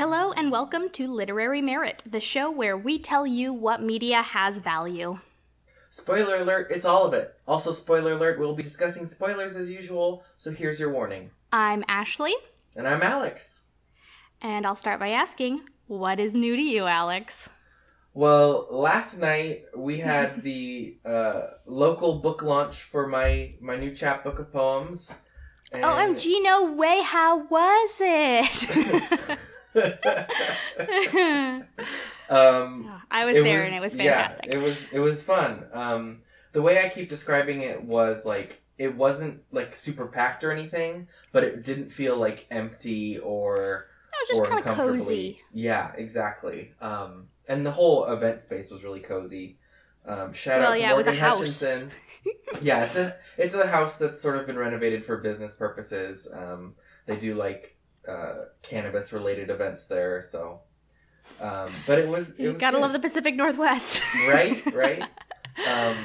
Hello and welcome to Literary Merit, the show where we tell you what media has value. Spoiler alert, it's all of it. Also, spoiler alert, we'll be discussing spoilers as usual, so here's your warning. I'm Ashley, And I'm Alex. and I'll start by asking, what is new to you, Alex? Well, last night we had the uh, local book launch for my, my new chapbook of poems. and- OMG, no way, how was it? um, I was there and it was fantastic. Yeah, it was it was fun. Um, the way I keep describing it was like it wasn't like super packed or anything, but it didn't feel like empty or it was just kind of cozy. Yeah, exactly. Um, and the whole event space was really cozy. Um, shout Well, out to yeah, was Morgan house. Hutchinson. yeah, it's a it's a house that's sort of been renovated for business purposes. Um, they do like uh, cannabis related events there, so. Um, but it was it You was gotta good. love the Pacific Northwest. right, right. Um,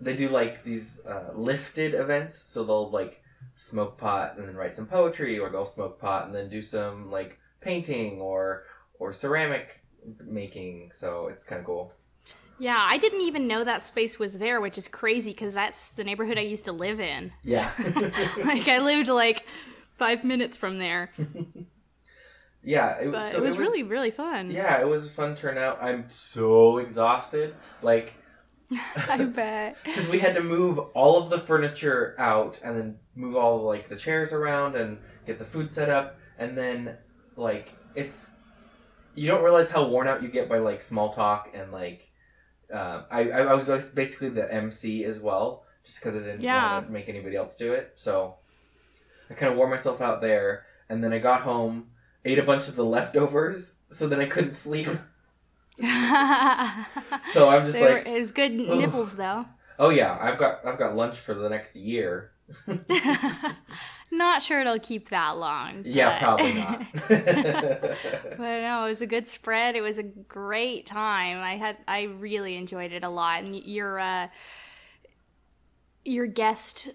they do like these uh, lifted events, so they'll like smoke pot and then write some poetry, or they'll smoke pot and then do some like painting or or ceramic making. So it's kind of cool. Yeah, I didn't even know that space was there, which is crazy because that's the neighborhood I used to live in. Yeah. like I lived like five minutes from there, yeah, it, but so it was really, really fun. Yeah, it was a fun turnout. I'm so exhausted. Like, I bet. because we had to move all of the furniture out and then move all of, like the chairs around and get the food set up and then like it's you don't realize how worn out you get by like small talk and like uh, I I was basically the MC as well just because I didn't Yeah. want to make anybody else do it so I kind of wore myself out there and then I got home ate a bunch of the leftovers so then I couldn't sleep so I'm just They were- like it was good Ugh. nibbles though. oh yeah I've got I've got lunch for the next year not sure it'll keep that long. Yeah, probably not. but no, it was a good spread. It was a great time. I had I really enjoyed it a lot. And your uh, your guest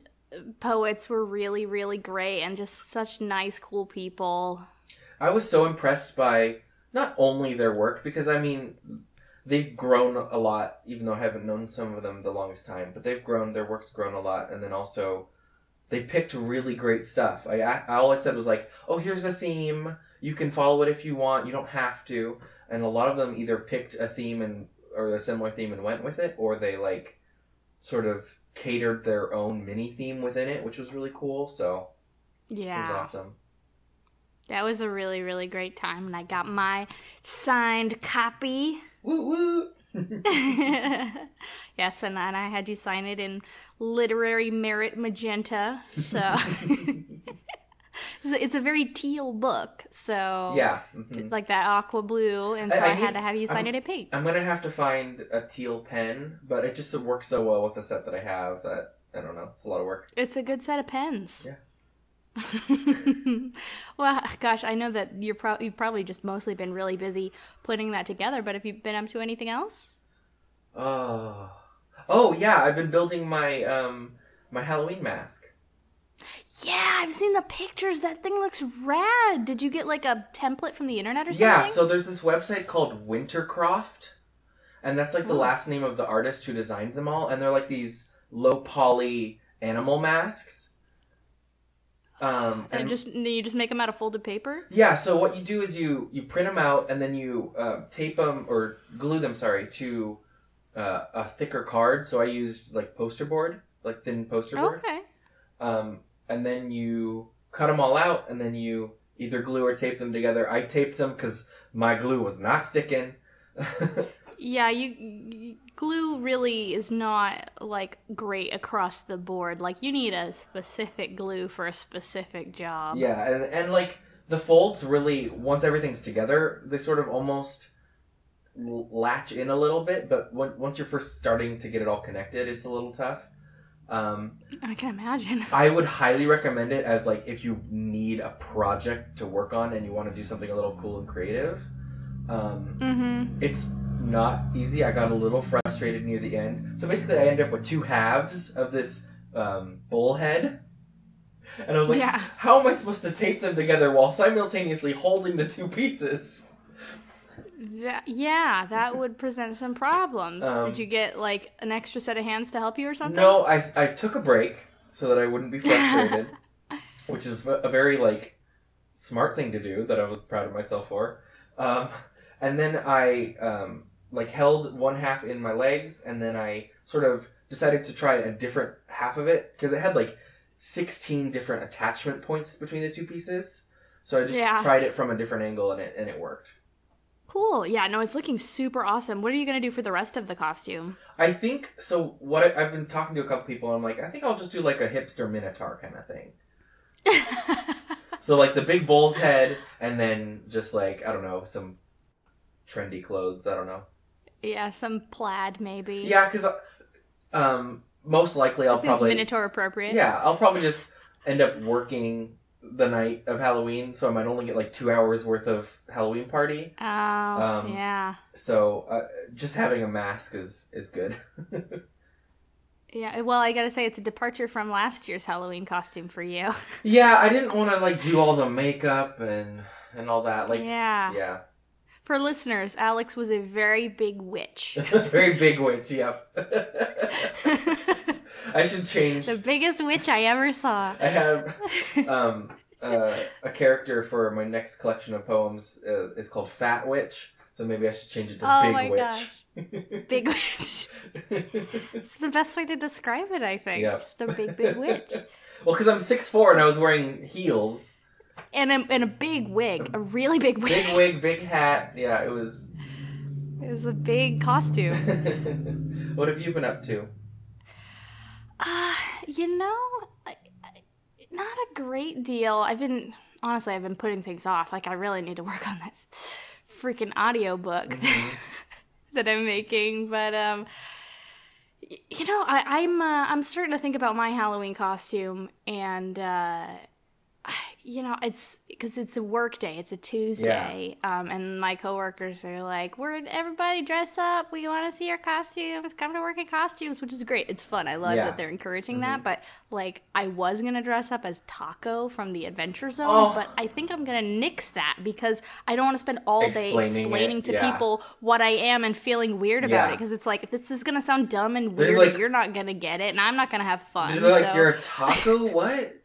poets were really really great and just such nice cool people. I was so impressed by not only their work because I mean they've grown a lot even though I haven't known some of them the longest time, but they've grown their work's grown a lot and then also they picked really great stuff. I, I all I said was like, "Oh, here's a theme. You can follow it if you want. You don't have to." And a lot of them either picked a theme and or a similar theme and went with it or they like sort of catered their own mini theme within it, which was really cool. So, it Yeah. was awesome. That was a really, really great time, and I got my signed copy. Woo woo. yes, and, and I had you sign it in literary merit magenta. So it's, a, very teal book. So Yeah. mhm. like that aqua blue, and so I- I, I had to have you sign I'm- it in pink. I'm gonna have to find a teal pen, but it just works so well with the set that I have that I don't know. It's a lot of work. It's a good set of pens. Yeah. well, gosh, I know that you're pro- you've probably just mostly been really busy putting that together. But have you been up to anything else? Oh, oh yeah. I've been building my um my Halloween mask. Yeah, I've seen the pictures. That thing looks rad. Did you get like a template from the internet or something? Yeah. So there's this website called Wintercroft, and that's like the Oh. last name of the artist who designed them all, and they're like these low poly animal masks. Um, and just you just make them out of folded paper. Yeah, so what you do is you you print them out and then you uh, tape them or glue them, sorry, to uh, a thicker card. So I used like poster board, like thin poster board. Okay. Um, and then you cut them all out and then you either glue or tape them together. I taped them because my glue was not sticking. Yeah, you, you glue really is not like great across the board. Like you need a specific glue for a specific job. yeah, and and like the folds really once everything's together, they sort of almost latch in a little bit. But when, once you're first starting to get it all connected, it's a little tough. Um, I can imagine. I would highly recommend it as like if you need a project to work on and you want to do something a little cool and creative. Um, Mm-hmm. it's not easy. I got a little frustrated near the end. So basically, I end up with two halves of this um, bullhead. and I was like, Yeah. how am I supposed to tape them together while simultaneously holding the two pieces? That, yeah, that would present some problems. Um, Did you get like an extra set of hands to help you or something? No, I I took a break so that I wouldn't be frustrated, which is a very like smart thing to do that I was proud of myself for. Um, and then I um, like held one half in my legs, and then I sort of decided to try a different half of it because it had like sixteen different attachment points between the two pieces. So I just Yeah. tried it from a different angle, and it and it worked. Cool. Yeah, no, it's looking super awesome. What are you going to do for the rest of the costume? I think so. What I, I've been talking to a couple people, and I'm like, I think I'll just do like a hipster minotaur kind of thing. So like the big bull's head, and then just like I don't know some trendy clothes. I don't know. yeah, some plaid maybe. Yeah, because um, most likely I'll This probably Minotaur appropriate. yeah I'll probably just end up working the night of Halloween, so I might only get like two hours worth of Halloween party. Oh, Um, yeah. So uh, just having a mask is is good. Yeah, well, I gotta say, it's a departure from last year's Halloween costume for you. yeah, I didn't want to like do all the makeup and and all that. Like yeah. yeah, For listeners, Alex was a very big witch. very big witch. Yep. I should change. the biggest witch I ever saw. I have um, uh, a character for my next collection of poems uh, is called Fat Witch, so maybe I should change it to Oh Big my Witch. gosh. Big witch. It's the best way to describe it, I think. Yeah. Just a big, big witch. well, because I'm 6'4 and I was wearing heels, And a, and a big wig. A really big wig. big wig, big hat. Yeah, it was. It was a big costume. what have you been up to? Uh, you know, not a great deal. I've been honestly, I've been putting things off. Like I really need to work on this freaking audiobook Mhm. that I'm making. But um, you know, I, I'm uh, I'm starting to think about my Halloween costume, and uh, you know, it's because it's a work day. It's a Tuesday, um, and my coworkers are like, "We're everybody dress up. We want to see your costumes. Come to work in costumes," which is great. It's fun. I love Yeah. that they're encouraging that. But like, I was gonna dress up as Taako from the Adventure Zone, Oh. but I think I'm gonna nix that because I don't want to spend all day Explaining explaining it, to yeah. people what I am and feeling weird about Yeah. it because it's like this is gonna sound dumb and weird. like- and you're not gonna get it, and I'm not gonna have fun. They're like, you're a taco? what?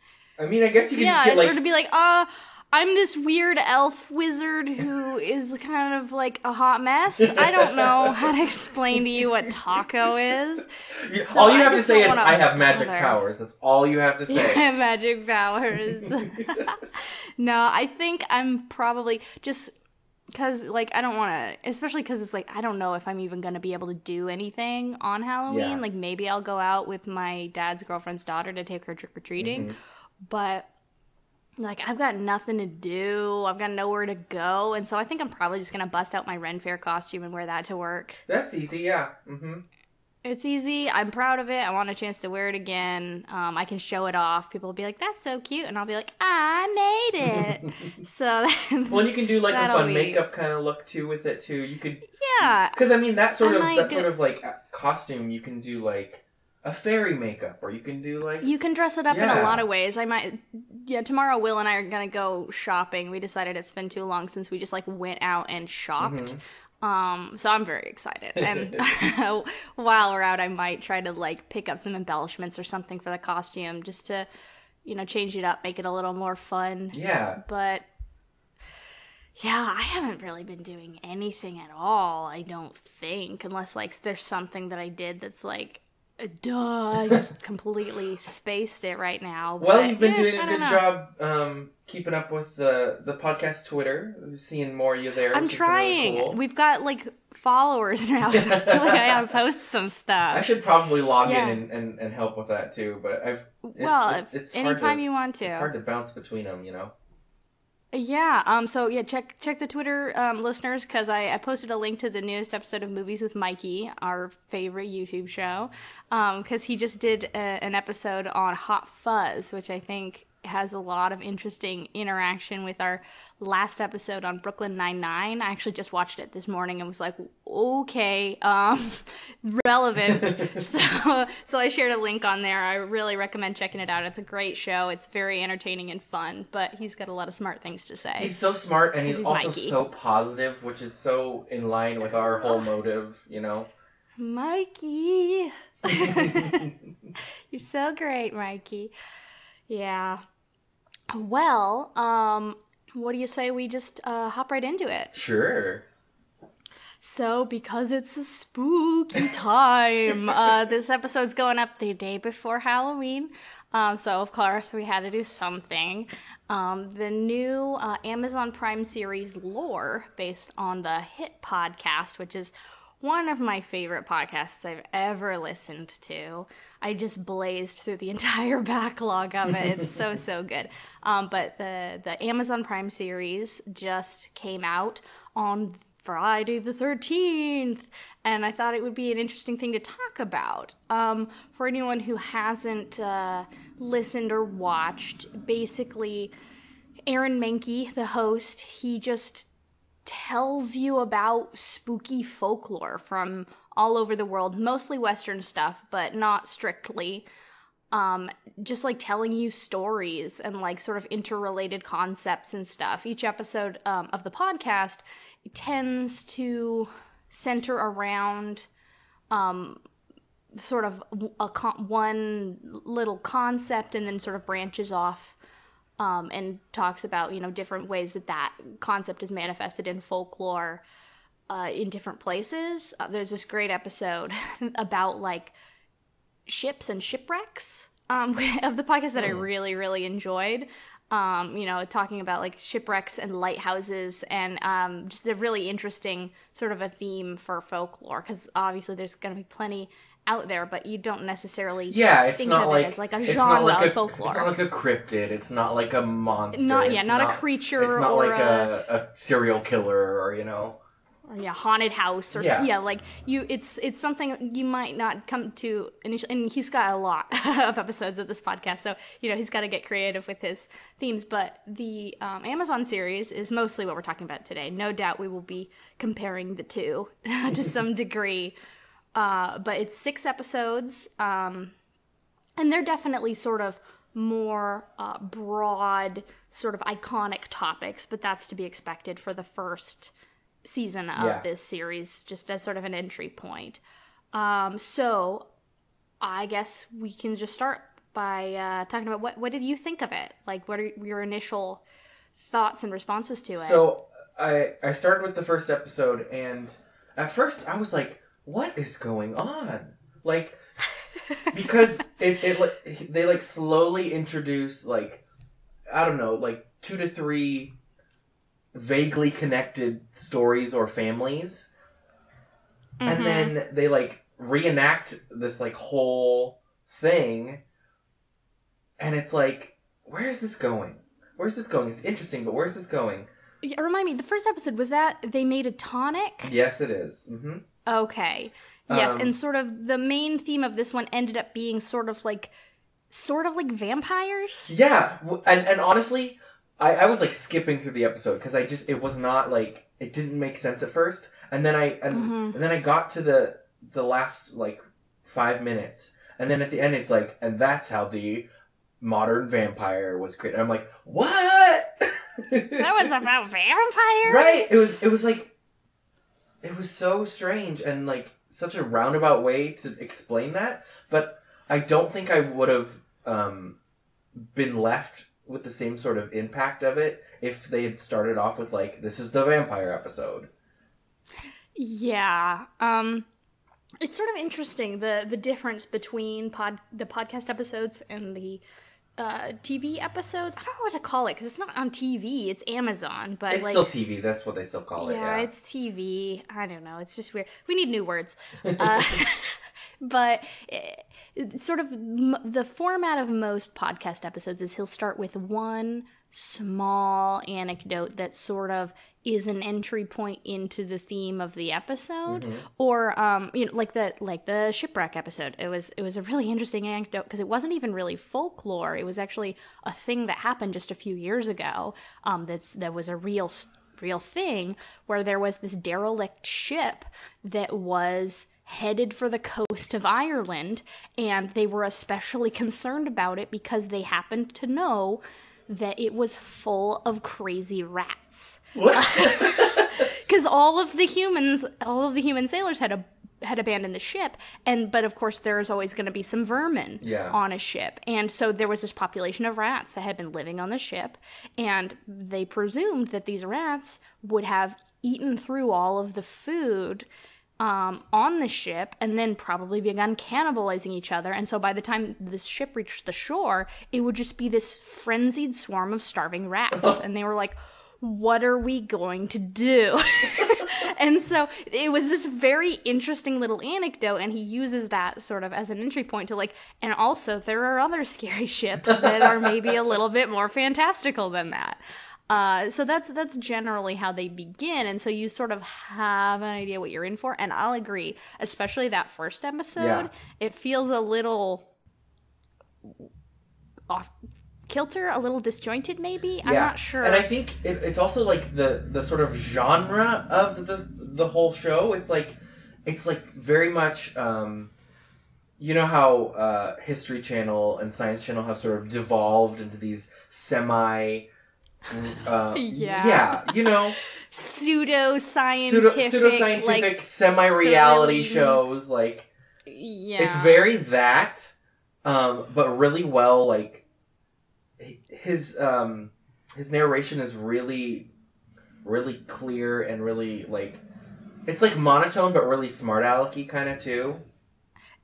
I mean, I guess you could yeah, just get or like. to be like, uh, I'm this weird elf wizard who is kind of like a hot mess. I don't know how to explain to you what Taako is. So all you have to say is, I have magic bother. powers. That's all you have to say. Yeah, magic powers. no, I think I'm probably just because, like, I don't want to, especially because it's like, I don't know if I'm even going to be able to do anything on Halloween. Yeah. Like, maybe I'll go out with my dad's girlfriend's daughter to take her trick or treating. Mhm. But, like, I've got nothing to do. I've got nowhere to go. And so I think I'm probably just going to bust out my Ren Fair costume and wear that to work. That's easy, yeah. hmm It's easy. I'm proud of it. I want a chance to wear it again. Um, I can show it off. People will be like, "That's so cute," and I'll be like, "I made it." so Well, and you can do like a fun be- makeup kind of look too with it too. You could, yeah, because I mean that sort I of that do- sort of like uh, costume. You can do like a fairy makeup, or you can do like you can dress it up in Yeah. a lot of ways. I might. Yeah, tomorrow Will and I are gonna go shopping. We decided it's been too long since we just like went out and shopped. Mhm. Um, so I'm very excited. And while we're out, I might try to like pick up some embellishments or something for the costume, just to, you know, change it up, make it a little more fun. yeah. but yeah, I haven't really been doing anything at all. I don't think, unless like there's something that I did that's like, duh, I just completely spaced it right now. Well, But, you've been yeah, doing a good know. job um, keeping up with the the podcast Twitter. We've seen more of you there. I'm been really trying. cool. We've got like followers now, so like I gotta post some stuff. I should probably log Yeah. in and, and, and help with that too, but I've it's, well, it's, it's hard anytime to, you want to. it's hard to bounce between them, you know. Yeah. Um. So yeah, check check the Twitter, um, listeners, because I, I posted a link to the newest episode of Movies with Mikey, our favorite YouTube show, um, because he just did a, an episode on Hot Fuzz, which I think has a lot of interesting interaction with our last episode on Brooklyn Nine Nine. I actually just watched it this morning and was like, okay, um, relevant. so, so I shared a link on there. I really recommend checking it out. It's a great show. It's very entertaining and fun. But he's got a lot of smart things to say. He's so smart, and he's, he's also Mikey. so positive, which is so in line with our whole motive. You know. Mikey. You're so great, Mikey. Yeah. Well, um, what do you say we just uh, hop right into it? Sure. So, because it's a spooky time, uh, this episode's going up the day before Halloween. Um, so, of course, we had to do something. Um, the new uh, Amazon Prime series Lore, based on the hit podcast, which is one of my favorite podcasts I've ever listened to. I just blazed through the entire backlog of it. It's so so good. Um, but the the Amazon Prime series just came out on Friday the thirteenth, and I thought it would be an interesting thing to talk about. Um, for anyone who hasn't uh, listened or watched, basically, Aaron Mahnke, the host, he just tells you about spooky folklore from all over the world, mostly Western stuff, but not strictly. Um, just like telling you stories and like sort of interrelated concepts and stuff. Each episode um, of the podcast tends to center around um, sort of a con- one little concept and then sort of branches off um, and talks about you know different ways that that concept is manifested in folklore uh, in different places. Uh, there's this great episode about like ships and shipwrecks um, of the podcast that I really really enjoyed. Um, you know, talking about like shipwrecks and lighthouses, and um, just a really interesting sort of a theme for folklore because obviously there's going to be plenty out there, but you don't necessarily Yeah, it's think not of like it as like a genre not like of a, folklore. It's not like a cryptid. It's not like a monster. Not- it's yeah, not a creature It's not or like a, a serial killer or you know. or yeah, haunted house or Yeah. yeah. yeah, like you, it's it's something you might not come to initially. And he's got a lot of episodes of this podcast, so you know he's got to get creative with his themes. But the um, Amazon series is mostly what we're talking about today. No doubt we will be comparing the two to some degree. Uh, but it's six episodes, um, and they're definitely sort of more uh, broad, sort of iconic topics. But that's to be expected for the first season of Yeah. this series, just as sort of an entry point. Um, so I guess we can just start by uh, talking about what what did you think of it? Like, what are your initial thoughts and responses to it? So I I started with the first episode, and at first I was like, "What is going on?" Like because it, it like they like slowly introduce like I don't know like two to three vaguely connected stories or families, Mhm. and then they like reenact this like whole thing, and it's like, where is this going? Where's this going? It's interesting, but where's this going? Yeah, remind me, the first episode was that they made a tonic. Yes, it is. Mm-hmm. Okay. Yes, Um, and sort of the main theme of this one ended up being sort of like sort of like vampires. Yeah, and and honestly, I, I was like skipping through the episode because I just it was not like it didn't make sense at first, and then I and, Mhm. and then I got to the the last like five minutes, and then at the end it's like, and that's how the modern vampire was created. I'm like, what? That was about vampires. right. It was it was like it was so strange and like such a roundabout way to explain that, but I don't think I would have um, been left with the same sort of impact of it if they had started off with like this is the vampire episode. Yeah. Um it's sort of interesting the the difference between pod the podcast episodes and the uh TV episodes. I don't know what to call it cuz it's not on TV, it's Amazon, but it's like still TV. That's what they still call it. yeah, Yeah, it's TV. I don't know. It's just weird. We need new words. Uh, but eh, it's sort of m- the format of most podcast episodes is he'll start with one small anecdote that sort of is an entry point into the theme of the episode Mhm. or um you know like the like the shipwreck episode it was it was a really interesting anecdote because it wasn't even really folklore it was actually a thing that happened just a few years ago um that's that was a real real thing where there was this derelict ship that was headed for the coast of Ireland and they were especially concerned about it because they happened to know that it was full of crazy rats. Because all of the humans all of the human sailors had a had abandoned the ship and but of course there's always going to be some vermin Yeah. on a ship. And so there was this population of rats that had been living on the ship and they presumed that these rats would have eaten through all of the food um, on the ship and then probably begun cannibalizing each other. And so by the time this ship reached the shore, it would just be this frenzied swarm of starving rats. and they were like, what are we going to do? and so it was this very interesting little anecdote, and he uses that sort of as an entry point to like, and also there are other scary ships that are maybe a little bit more fantastical than that. Uh, so that's that's generally how they begin, and so you sort of have an idea what you're in for. And I'll agree, especially that first episode, Yeah. it feels a little off kilter, a little disjointed. Maybe I'm not sure. And I think it, it's also like the the sort of genre of the the whole show. It's like it's like very much. Um, you know how uh, History Channel and Science Channel have sort of devolved into these semi. Uh, Yeah. Yeah. You know, pseudo pseudo scientific, pseudoscientific like semi-reality shows like yeah, it's very that um but really well like his um his narration is really really clear and really like it's like monotone but really smart alecky kind of too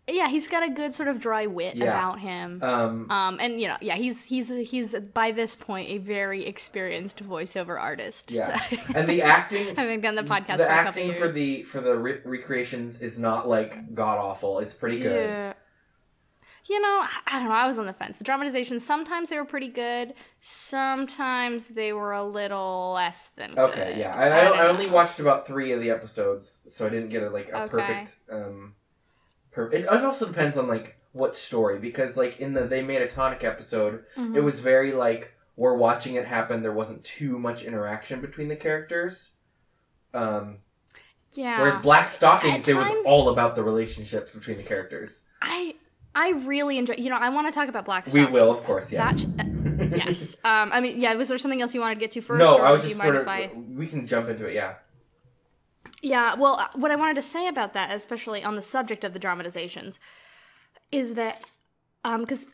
yeah. He's got a good sort of dry wit Yeah. about him. um Um, and you know, yeah, he's he's he's by this point a very experienced voiceover artist. Yeah. so- and the acting I've been done the podcast the for a couple acting years. for the for the re- recreations is not like god awful it's pretty good Yeah. You know, I- I don't know. I was on the fence. The dramatizations sometimes they were pretty good. Sometimes they were a little less than good. Okay, yeah. I, I, don't I only watched about three of the episodes, so I didn't get a, like a Okay. perfect. Um, per- it, it also depends on like what story, because like in the they made a tonic episode, Mhm. it was very like we're watching it happen. There wasn't too much interaction between the characters. Um, yeah. whereas Black Stockings, At it was all about the relationships between the characters. I I really enjoy. You know, I want to talk about Black Stockings. We will, of course, yes. That, uh, yes. Um. I mean, yeah. Was there something else you wanted to get to first? no, or I was you just sort of. I? We can jump into it. Yeah. Yeah, well, uh, what I wanted to say about that, especially on the subject of the dramatizations, is that because I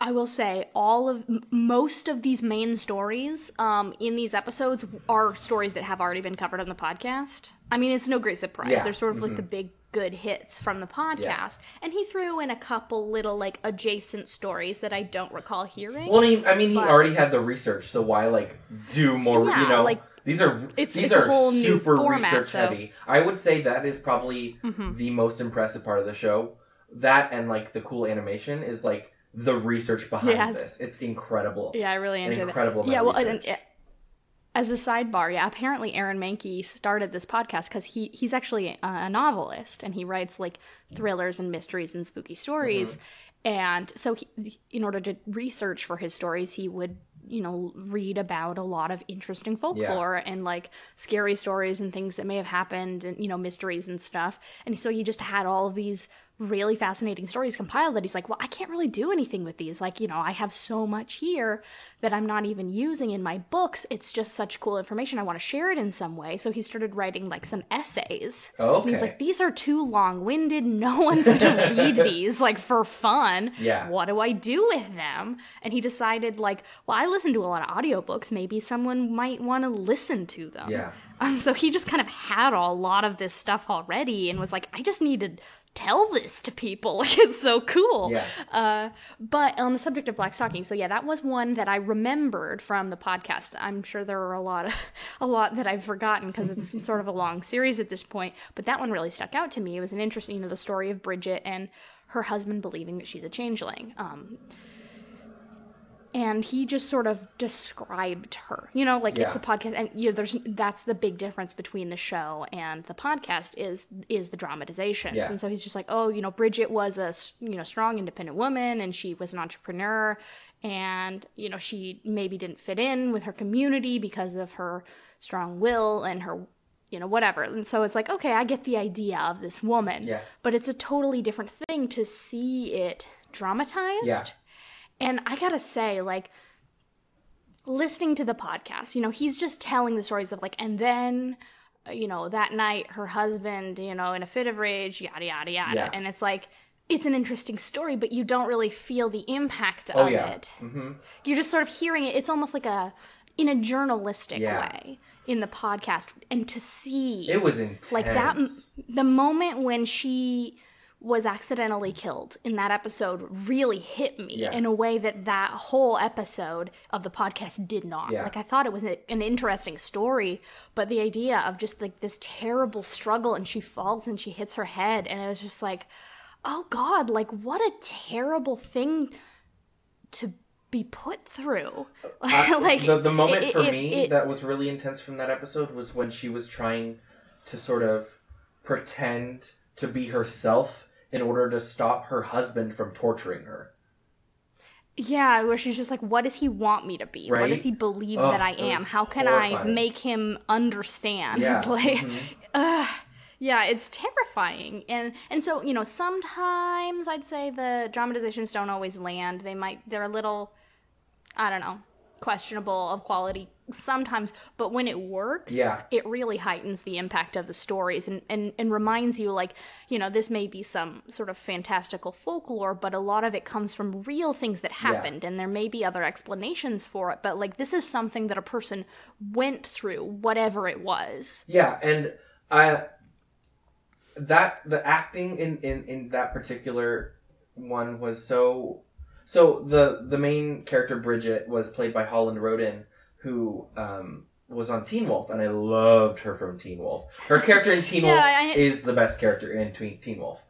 I will say all of m- most of these main stories um, in these episodes are stories that have already been covered on the podcast. I mean, it's no great surprise. Yeah, They're sort of like mhm. the big good hits from the podcast, and he threw in a couple little like adjacent stories that I don't recall hearing. Well, he, I mean, he already had the research, so why like do more? Yeah, you know, like, these are it's- these it's are super format, research so- heavy. I would say that is probably Mhm. the most impressive part of the show. That and like the cool animation is like the research behind Yeah. this. It's incredible. Yeah, I really enjoyed incredible amount Yeah, well, and, and, as a sidebar, yeah, apparently Aaron Mahnke started this podcast because he he's actually a, a novelist and he writes like thrillers and mysteries and spooky stories, and so he, in order to research for his stories, he would you know read about a lot of interesting folklore and like scary stories and things that may have happened and you know mysteries and stuff, and so he just had all of these really fascinating stories compiled that he's like, well, I can't really do anything with these. Like, you know, I have so much here that I'm not even using in my books. It's just such cool information. I want to share it in some way. So he started writing like some essays. okay. And he's like, these are too long winded. No one's going to read these like for fun. Yeah. What do I do with them? And he decided, like, well, I listen to a lot of audiobooks. Maybe someone might want to listen to them. yeah. Um, so he just kind of had a lot of this stuff already and was like, I just need to tell this to people. Like, it's so cool. Yeah. Uh, but on the subject of Black Stocking, so yeah, that was one that I remembered from the podcast. I'm sure there are a lot of, a lot that I've forgotten because it's sort of a long series at this point. But that one really stuck out to me. It was an interesting, you know, the story of Bridget and her husband believing that she's a changeling. Um, and he just sort of described her. You know, like it's a podcast, and you know, there's that's the big difference between the show and the podcast is is the dramatizations. Yeah. And so he's just like, oh, you know, Bridget was a you know strong, independent woman, and she was an entrepreneur, and you know she maybe didn't fit in with her community because of her strong will and her you know whatever and so it's like okay i get the idea of this woman Yeah. but it's a totally different thing to see it dramatized Yeah. And I gotta say, like, listening to the podcast, you know, he's just telling the stories of, like, and then, uh, you know, that night her husband, you know, in a fit of rage, yada, yada, yada. Yeah. And it's like, it's an interesting story, but you don't really feel the impact Oh of yeah. it. hmm You're just sort of hearing it. It's almost like a, in a journalistic Yeah. way in the podcast. And to see It was intense. like that the moment when she was accidentally killed in that episode really hit me Yeah. in a way that that whole episode of the podcast did not Yeah. like i thought it was a, an interesting story but the idea of just like this terrible struggle and she falls and she hits her head and it was just like oh god like what a terrible thing to be put through I- like the, the moment it- for it- me it- that was really intense from that episode was when she was trying to sort of pretend to be herself in order to stop her husband from torturing her. Yeah, where she's just like, what does he want me to be? What does he believe Oh, that I am? How can I make him understand? Yeah. like, mhm. ugh. yeah, it's terrifying. And and so, you know, sometimes I'd say the dramatizations don't always land. They might they're a little I don't know, questionable of quality sometimes, but when it works, Yeah. it really heightens the impact of the stories and, and, and reminds you like you know this may be some sort of fantastical folklore but a lot of it comes from real things that happened and there may be other explanations for it but like this is something that a person went through whatever it was Yeah, and I that the acting in, in in that particular one was so so the the main character Bridget was played by Holland Roden who um was on Teen Wolf and I loved her from Teen Wolf. Her character in Teen Yeah, Wolf I- is the best character in Teen, Teen Wolf.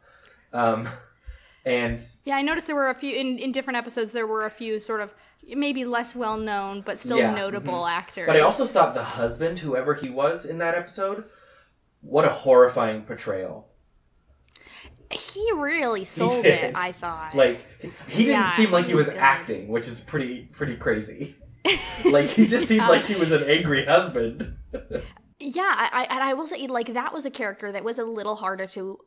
Um and yeah i noticed there were a few in, in different episodes there were a few sort of maybe less well known but still Yeah, notable actors but I also thought the husband whoever he was in that episode what a horrifying portrayal. he really sold did. it i thought Like he didn't Yeah, seem like he he was was good. acting, which is pretty pretty crazy. Like he just seemed Um, like he was an angry husband. Yeah, I, I and I will say like that was a character that was a little harder to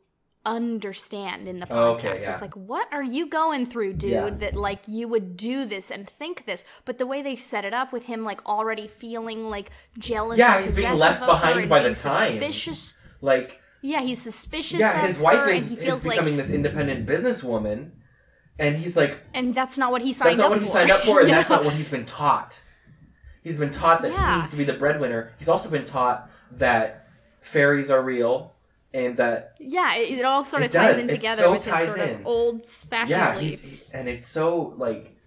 understand in the podcast. Oh, okay, yeah. It's like, what are you going through, dude? Yeah. That like you would do this and think this, but the way they set it up with him like already feeling like jealous, Yeah, he's being left behind by the times. Suspicious. Like Yeah, he's suspicious. yeah, of his wife is, he is feels like, becoming this independent businesswoman, and he's like, and that's not what he signed that's not what for. he signed up for, and that's not what he's been taught. He's been taught that Yeah. he needs to be the breadwinner. He's also been taught that fairies are real and that Yeah, it, it all sort of ties does. in together so with his sort in. of old fashioned yeah, beliefs. and it's so like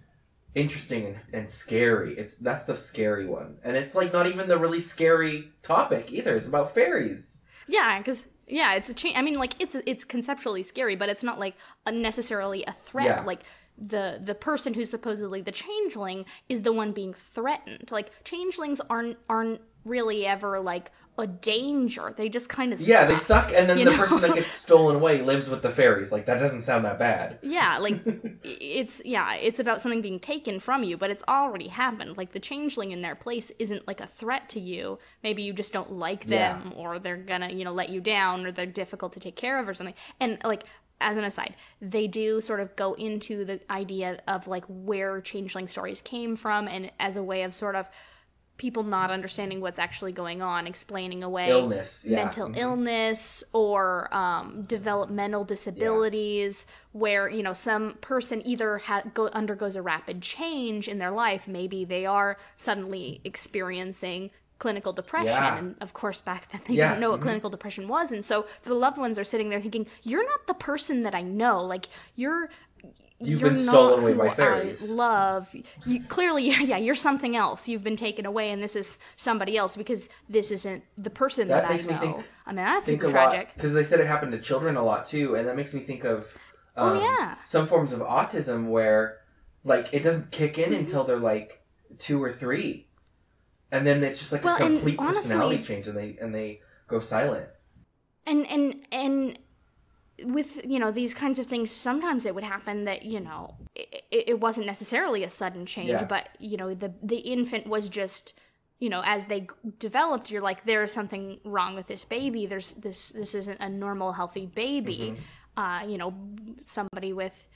interesting and, and scary. It's that's the scary one, and it's like not even the really scary topic either. It's about fairies. Yeah, because yeah, it's a change. I mean, like it's it's conceptually scary, but it's not like unnecessarily a threat. Yeah. Like the the person who's supposedly the changeling is the one being threatened. Like changelings aren't aren't really ever like a danger. They just kind of Yeah, they suck, and then the know? person that gets stolen away lives with the fairies. Like that doesn't sound that bad. Yeah, like it's yeah, it's about something being taken from you, but it's already happened. Like the changeling in their place isn't like a threat to you. Maybe you just don't like Yeah. them or they're gonna, you know, let you down or they're difficult to take care of or something. And like as an aside, they do sort of go into the idea of like where changeling stories came from and as a way of sort of people not understanding what's actually going on, explaining away Illness, yeah. mental Mhm. illness or um, developmental disabilities where you know some person either ha- go- undergoes a rapid change in their life maybe they are suddenly experiencing clinical depression Yeah. and of course back then they Yeah, didn't know what mhm. clinical depression was and so the loved ones are sitting there thinking you're not the person that i know like you're You've you're been stolen away by I fairies." love you clearly yeah you're something else you've been taken away and this is somebody else because this isn't the person That that, makes i me know think- i mean that's think super tragic because they said it happened to children a lot too, and that makes me think of Oh, um, yeah. some forms of autism where like it doesn't kick in Mhm. until they're like two or three, and then it's just like Well, a complete honestly- personality change, and they and they go silent. and and and with you know these kinds of things sometimes it would happen that you know it, it wasn't necessarily a sudden change Yeah. but you know the the infant was just you know as they developed you're like there's something wrong with this baby there's this this isn't a normal healthy baby Mm-hmm. uh you know somebody with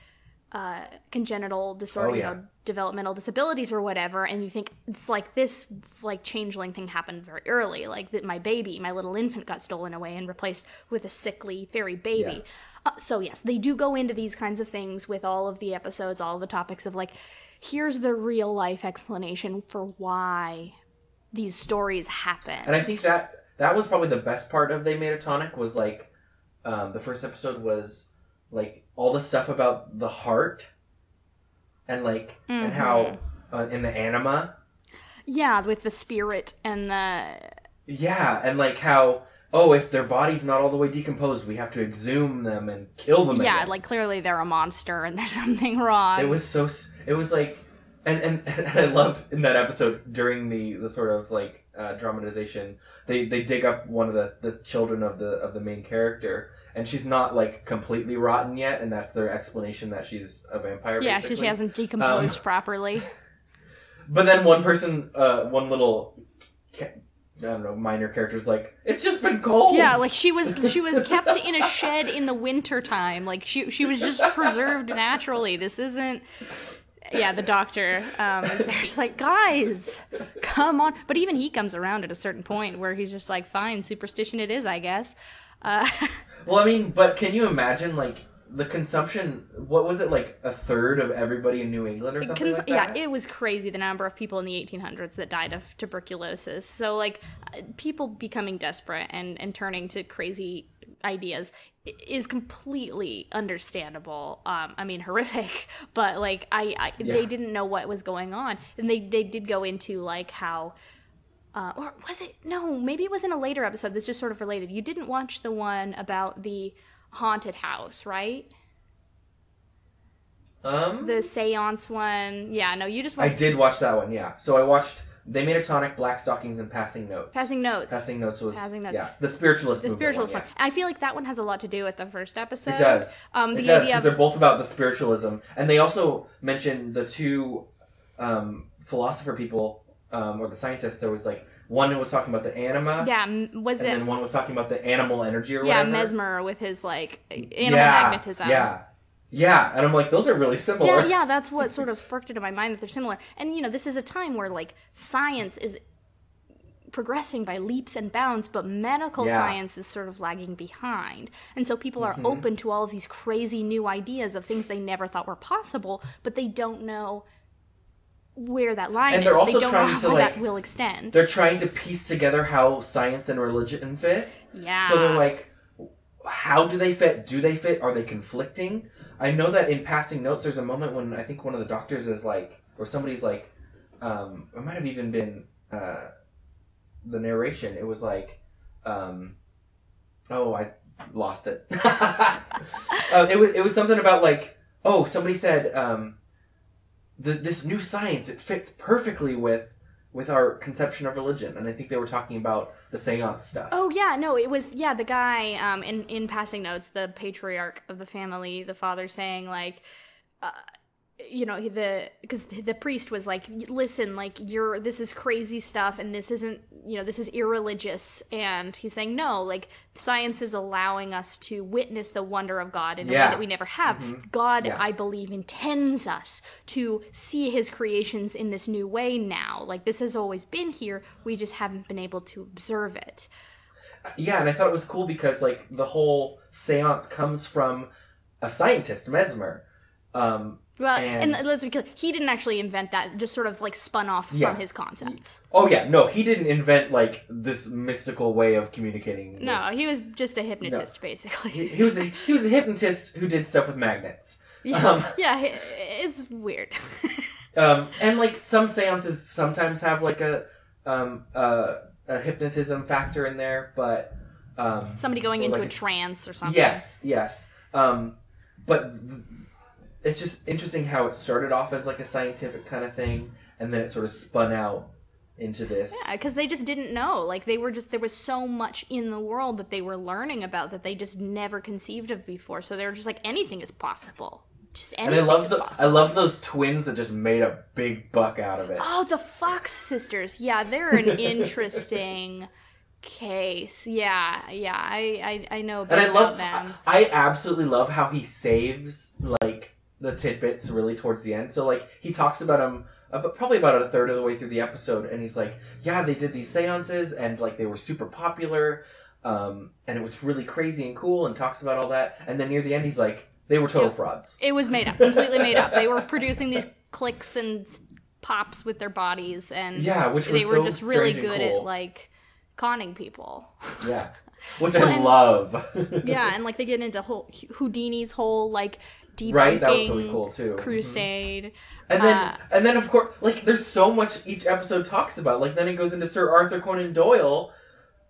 uh congenital disorder Oh, you know developmental disabilities or whatever and you think it's like this like changeling thing happened very early like that my baby my little infant got stolen away and replaced with a sickly fairy baby. Uh, so yes they do go into these kinds of things with all of the episodes all the topics of like here's the real life explanation for why these stories happen. And I think that that was probably the best part of They Made a Tonic was like um, the first episode was like all the stuff about the heart and like and how uh, in the anima. Yeah with the spirit and the yeah and like how oh if their body's not all the way decomposed we have to exhume them and kill them yeah again. like clearly they're a monster and there's something wrong. It was so it was like and, and and I loved in that episode during the the sort of like uh, dramatization they they dig up one of the the children of the of the main character and she's not like completely rotten yet and that's their explanation that she's a vampire yeah basically. because she hasn't decomposed Um, properly but then one person uh one little I don't know minor character's like it's just been cold Yeah, like she was she was kept in a shed in the winter time. Like she she was just preserved naturally. This isn't yeah, the doctor um, is there. She's like, guys, come on. But even he comes around at a certain point where he's just like, fine, superstition it is, I guess. Uh, Well, I mean, but can you imagine like the consumption? What was it like a third of everybody in New England or something Cons- like yeah, it was crazy the number of people in the 1800s that died of tuberculosis. So like uh, people becoming desperate and and turning to crazy ideas is completely understandable. Um, I mean horrific, but like I, I Yeah. they didn't know what was going on, and they they did go into like how. Uh, or was it no? Maybe it was in a later episode that's just sort of related. You didn't watch the one about the haunted house, right? um, The seance one. Yeah, no, you just Watched... I did watch that one. Yeah, so I watched. They made a tonic, Black Stockings, and Passing Notes. passing notes. Passing Notes was Passing Notes. yeah the spiritualist. the spiritualist one. one. I feel like that one has a lot to do with the first episode. It does. Um, it the does idea of they're both about the spiritualism, and they also mention the two um, philosopher people um, or the scientists. There was like one who was talking about the anima, yeah, was and it then one was talking about the animal energy or yeah whatever. Mesmer with his like animal yeah, magnetism. Yeah, yeah, and I'm like, those are really similar. yeah, yeah. That's what sort of sparked it in my mind that they're similar. And you know, this is a time where like science is progressing by leaps and bounds, but medical Yeah. science is sort of lagging behind. And so people are Mhm. open to all of these crazy new ideas of things they never thought were possible, but they don't know where that line And is. they're They also don't know trying how to, that like- will extend. They're trying to piece together how science and religion fit. Yeah. So they're like, how do they fit? Do they fit? Are they conflicting? I know that in passing notes, there's a moment when I think one of the doctors is like, or somebody's like, um, it might have even been uh, the narration. It was like, um, oh, I lost it. um, it was it was something about like, oh, somebody said, um, the, this new science it fits perfectly with with our conception of religion, and I think they were talking about the seance stuff. Oh yeah, no, it was yeah the guy um in in passing notes, the patriarch of the family, the father saying like, uh, you know the because the priest was like, listen, like you're this is crazy stuff and this isn't you know this is irreligious, and he's saying no, like science is allowing us to witness the wonder of God in a Yeah. way that we never have. Mhm. God, Yeah. I believe, intends us to see His creations in this new way now. Like this has always been here, we just haven't been able to observe it. Yeah, and I thought it was cool because like the whole séance comes from a scientist, Mesmer. Um, Well, and, And- let's be clear, he didn't actually invent that; just sort of like spun off Yeah. from his concepts. oh yeah, no, he didn't invent like this mystical way of communicating. with- No, he was just a hypnotist, basically. he, he was a, he was a hypnotist who did stuff with magnets. yeah, Um, yeah, it's weird. um, and like some seances sometimes have like a um, uh, a hypnotism factor in there, but um, Somebody going into like a a- trance or something. Yes, yes. Um, but it's just interesting how it started off as like a scientific kind of thing, and then it sort of spun out into this. Yeah, because they just didn't know. Like they were just there was so much in the world that they were learning about that they just never conceived of before. So they were just like anything is possible. Just And anything I love is the, possible. I love those twins that just made a big buck out of it. Oh, the Fox sisters. Yeah, they're an interesting case. Yeah, yeah. I I, I know a bit and I about love them. I, I absolutely love how he saves like the tidbits really towards the end. So like he talks about them about, probably about a third of the way through the episode, and he's like, "Yeah, they did these seances, and like they were super popular, um, and it was really crazy and cool," and talks about all that. And then near the end, he's like, "They were total Yep. frauds." It was made up, completely made up. They were producing these clicks and pops with their bodies, and Yeah, which they were so just really good cool. at like conning people. Yeah, which Well, I and- love. yeah, and like they get into whole Houdini's whole like debunking right. That was really cool too. Mhm. crusade. And then, Uh, and then, of course, like there's so much each episode talks about. Like then it goes into Sir Arthur Conan Doyle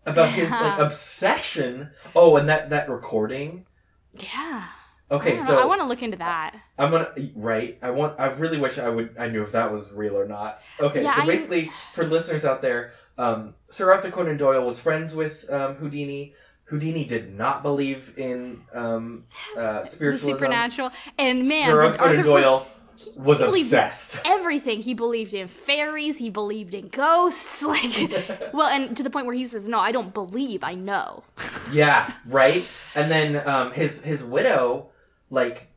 about his like obsession. Oh, and that that recording. Yeah. Okay, I, so know, I want to look into that. I'm gonna right. I want. I really wish I would. I knew if that was real or not. Okay, Yeah, so I- basically, for listeners out there, um, Sir Arthur Conan Doyle was friends with um, Houdini. Houdini did not believe in um, uh, The spiritualism. supernatural, and man, Sir Arthur Doyle he- he was believed obsessed. everything. He believed in fairies. He believed in ghosts. Like, well, and to the point where he says, "No, I don't believe. I know." Yeah, right. And then um, his his widow, like,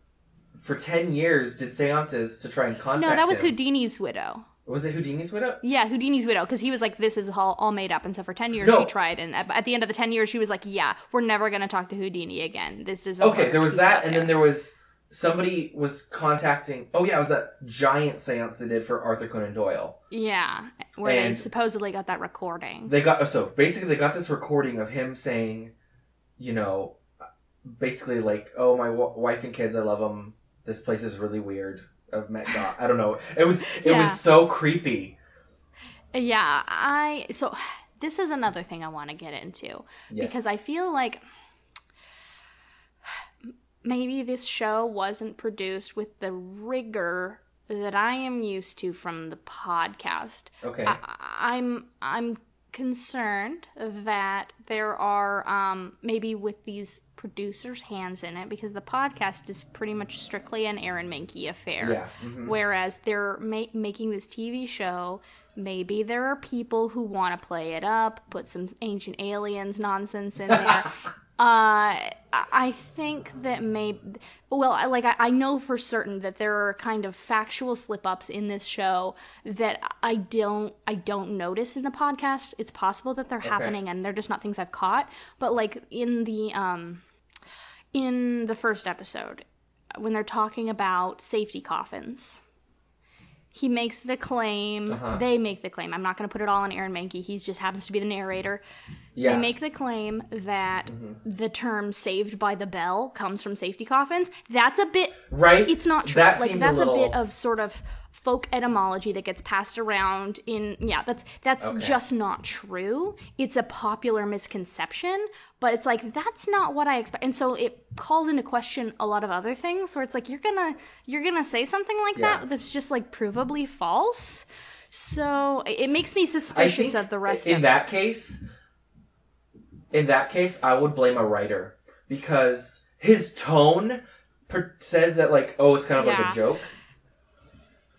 for ten years, did seances to try and contact. No, that was him. Houdini's widow. Was it Houdini's widow? Yeah, Houdini's widow, because he was like, "This is all, all made up," and so for ten years No. she tried, and uh, at, at the end of the ten years she was like, "Yeah, we're never gonna talk to Houdini again. This is Okay, there was that, and there." then there was somebody was contacting. Oh yeah, it was that giant seance they did for Arthur Conan Doyle. yeah, where they supposedly got that recording. They got so basically they got this recording of him saying, you know, basically like, "Oh my w- wife and kids, I love them. This place is really weird. I've met God. I don't know. It was it Yeah. was so creepy. Yeah, I so this is another thing I want to get into Yes. because I feel like maybe this show wasn't produced with the rigor that I am used to from the podcast. okay. I, I'm I'm concerned that there are um, maybe with these producers' hands in it because the podcast is pretty much strictly an Aaron Mahnke affair. yeah. mhm. Whereas they're ma- making this TV show, maybe there are people who want to play it up, put some ancient aliens nonsense in there. uh, I- think that may, well, I, like I, I know for certain that there are kind of factual slip ups in this show that I don't, I don't notice in the podcast. It's possible that they're happening and they're just not things I've caught. But like in the, um, in the first episode, when they're talking about safety coffins. He makes the claim. Uh-huh. They make the claim. I'm not going to put it all on Aaron Mahnke. He just happens to be the narrator. yeah. They make the claim that the term "saved by the bell" comes from safety coffins. That's a bit. right. It's not true. That like that's a, a, bit of sort of folk etymology that gets passed around in. Yeah, that's that's Okay. just not true. It's a popular misconception, but it's like that's not what I expect. And so it calls into question a lot of other things. Where it's like you're gonna you're gonna say something like Yeah. that that's just like provably false. So it makes me suspicious of the rest in of that case. In that case, I would blame a writer because his tone per- says that like, oh, it's kind of like a joke.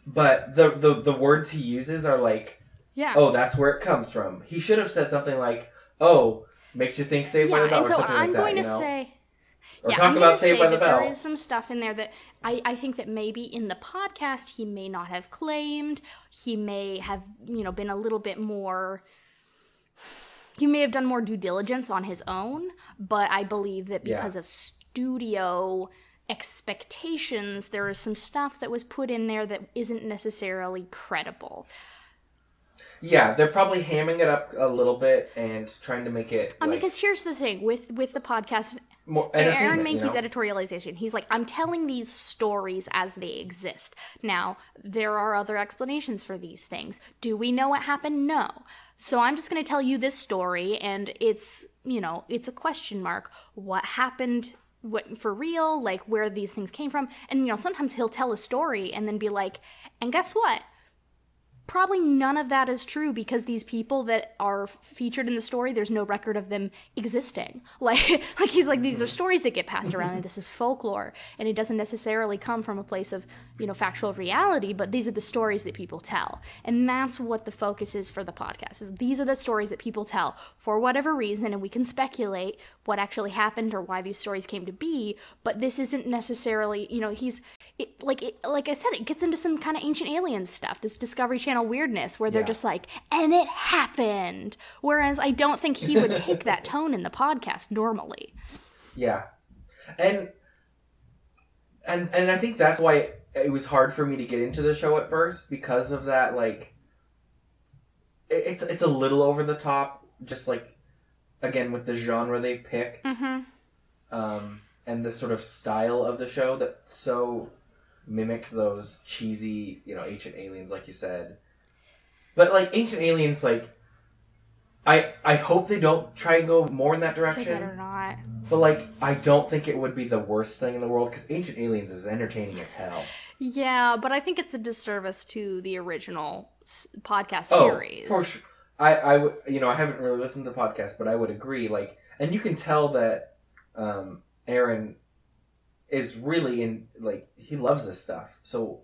But the, the the words he uses are like, yeah. oh, that's where it comes from. He should have said something like, oh, makes you think Saved by yeah, the Bell and or so something I'm like going that. to you know? say or yeah, talk I'm about Saved say by the that Bell. there is some stuff in there that I, I think that maybe in the podcast he may not have claimed. He may have, you know, been a little bit more he may have done more due diligence on his own, but I believe that Yeah. because of studio expectations, there is some stuff that was put in there that isn't necessarily credible. Yeah, they're probably hamming it up a little bit and trying to make it I mean, like, because here's the thing with with the podcast, Aaron entertainment, you Mahnke's know? editorialization. He's like, I'm telling these stories as they exist. Now, there are other explanations for these things. Do we know what happened? No. So I'm just going to tell you this story, and it's, you know, it's a question mark. What happened what for real, like where these things came from. And you know, sometimes he'll tell a story and then be like, and guess what? Probably none of that is true because these people that are featured in the story, there's no record of them existing. Like, like he's like, these are mm-hmm. stories that get passed around, and this is folklore, and it doesn't necessarily come from a place of, you know, factual reality, but these are the stories that people tell, and that's what the focus is for the podcast. Is these are the stories that people tell for whatever reason, and we can speculate what actually happened or why these stories came to be, but this isn't necessarily, you know, he's it, like, it, like I said, it gets into some kind of ancient alien stuff, this Discovery Channel weirdness, where they're Yeah. just like, and it happened. Whereas I don't think he would take that tone in the podcast normally. Yeah, and and and I think that's why it was hard for me to get into the show at first because of that. Like, it, it's it's a little over the top, just like again with the genre they picked, Mm-hmm. um, and the sort of style of the show that so mimics those cheesy, you know, ancient aliens, like you said. But like ancient aliens, like. I, I hope they don't try and go more in that direction. better not. But like, I don't think it would be the worst thing in the world because Ancient Aliens is entertaining as hell. Yeah, but I think it's a disservice to the original podcast Oh, series. for sure. I I you know I haven't really listened to the podcast, but I would agree. Like, and you can tell that um, Aaron is really in like he loves this stuff. So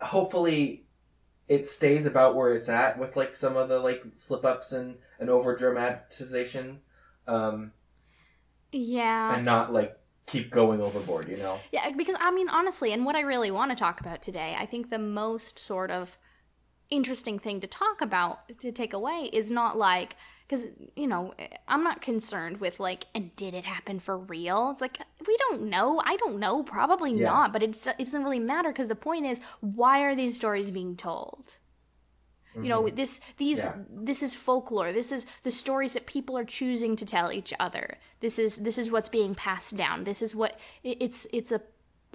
uh, hopefully it stays about where it's at with like some of the like slip ups and and over dramatization, um, Yeah. and not like keep going overboard. You know. Yeah, because I mean, honestly, and what I really want to talk about today, I think the most sort of interesting thing to talk about, to take away, is not like, because, you know, I'm not concerned with like, and did it happen for real? It's like, we don't know. I don't know. Probably Yeah. not, but it's, it doesn't really matter because the point is, why are these stories being told? Mm-hmm. you know this these Yeah. this is folklore. This is the stories that people are choosing to tell each other. This is this is what's being passed down. This is what it's it's a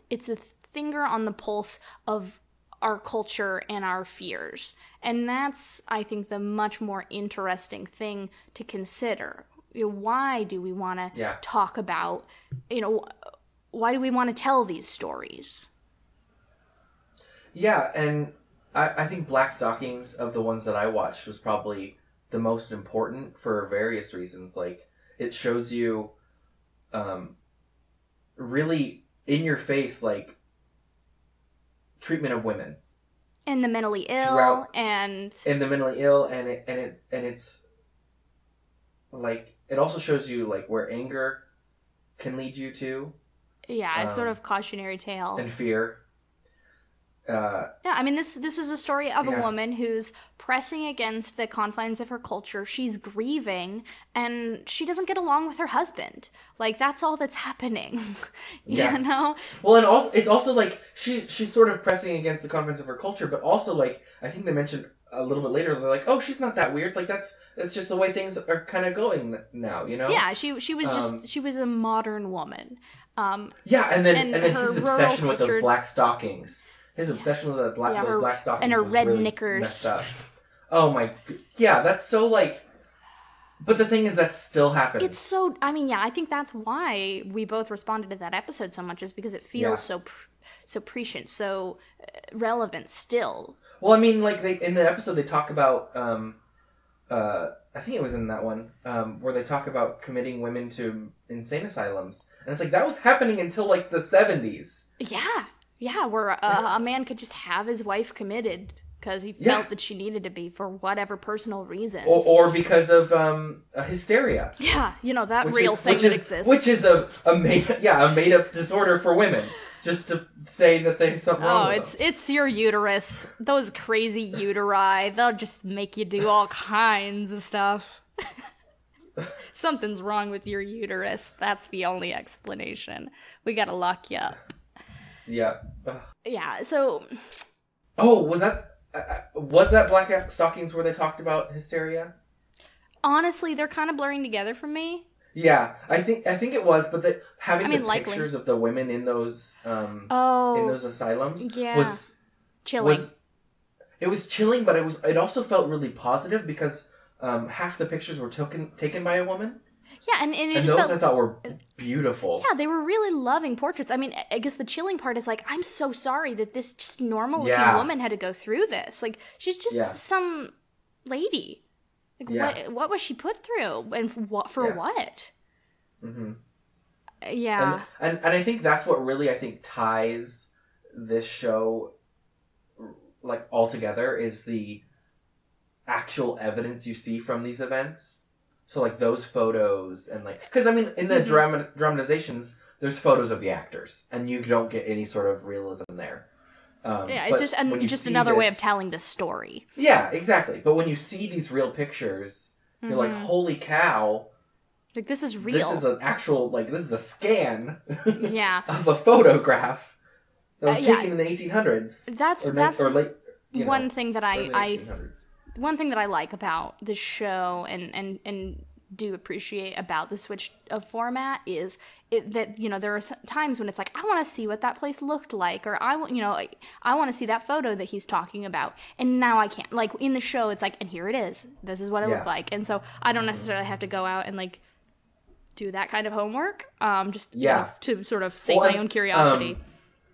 it's a finger on the pulse of our culture and our fears. And that's i think the much more interesting thing to consider. You know, why do we want to Yeah. talk about you know why do we want to tell these stories? Yeah, and I, I think Black Stockings of the ones that I watched was probably the most important for various reasons. Like it shows you um really in your face like treatment of women and the mentally ill Throughout- and and the mentally ill and it and it and it's like it also shows you like where anger can lead you to yeah it's sort Um, of cautionary tale and fear. Uh Yeah, I mean this this is a story of a woman who's pressing against the confines of her culture. She's grieving and she doesn't get along with her husband. Like that's all that's happening. Yeah. You know? Well, and also it's also like she she's sort of pressing against the confines of her culture, but also like I think they mentioned a little bit later they're like, oh, she's not that weird. Like that's that's just the way things are kind of going now, you know? Yeah, she she was Um, just she was a modern woman. Um Yeah, and then And and, then her his obsession with those black stockings, his obsession with the black Yeah, those her- black stockings, and her red really knickers. Oh my, yeah, that's so like. But the thing is, that still happens. it's so I mean, yeah, I think that's why we both responded to that episode so much is because it feels Yeah. so so prescient, so uh, relevant still. Well, I mean, like they in the episode they talk about, um, uh, I think it was in that one um, where they talk about committing women to insane asylums, and it's like that was happening until like the seventies. Yeah, yeah, where uh, a man could just have his wife committed because he Yeah. felt that she needed to be for whatever personal reasons. Or, or because of um, hysteria, yeah, you know that which real is, thing that is, exists. which is a, a made yeah a made up disorder for women, just to say that they have something wrong oh, it's them. it's your uterus. Those crazy uteri, they'll just make you do all kinds of stuff. Something's wrong with your uterus. That's the only explanation. We gotta lock you up. Yeah. Ugh. Yeah. So Oh, was that uh, uh, was that black stockings where they talked about hysteria? honestly, they're kind of blurring together for me. Yeah, I think I think it was, but the, having I mean, the likely. pictures of the women in those um in Oh, those asylums yeah. was chilling. was it was chilling, but it was it also felt really positive because um, half the pictures were taken taken by a woman, Yeah, and, and it and just those felt I thought were beautiful. Yeah, they were really loving portraits. I mean, I guess the chilling part is like, I'm so sorry that this just normal looking Yeah. woman had to go through this. Like, she's just Yeah. some lady. Like, Yeah. what what was she put through, and for what? For Yeah. what? hmm Yeah, and, and and I think that's what really I think ties this show like all together is the actual evidence you see from these events. So like those photos and like because I mean in the Mhm. drama dramatizations there's photos of the actors and you don't get any sort of realism there. Um, yeah. It's just an, just another way of telling the story. Yeah, exactly. But when you see these real pictures, you're like, Mhm. holy cow! like this is real. This is an actual like this is a scan yeah, of a photograph that was Uh, yeah. taken in the 1800s that's or, that's or late. You know, one thing that I I 1800s. One thing that I like about the show and and and do appreciate about the switch of format is it, that you know there are times when it's like I want to see what that place looked like or I want you know like, I want to see that photo that he's talking about and now I can't like in the show it's like and here it is this is what it Yeah. looked like and so I don't necessarily have to go out and like do that kind of homework um just you Yeah. know, to sort of sate Well, my own curiosity um,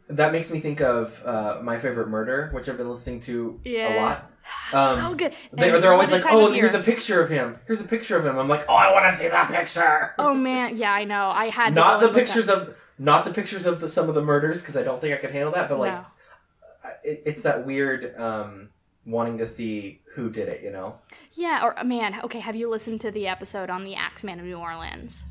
that makes me think of uh, my favorite murder, which I've been listening to a lot. Um, so good They, they're always like, "Oh, here's a picture of him. Here's a picture of him." I'm like, "Oh, I want to see that picture." oh man yeah I know I had not the pictures of not the pictures of the, some of the murders because I don't think I could handle that. But like, No. it, it's that weird um, wanting to see who did it. You know? Yeah, or man, okay, have you listened to the episode on the Axeman of New Orleans?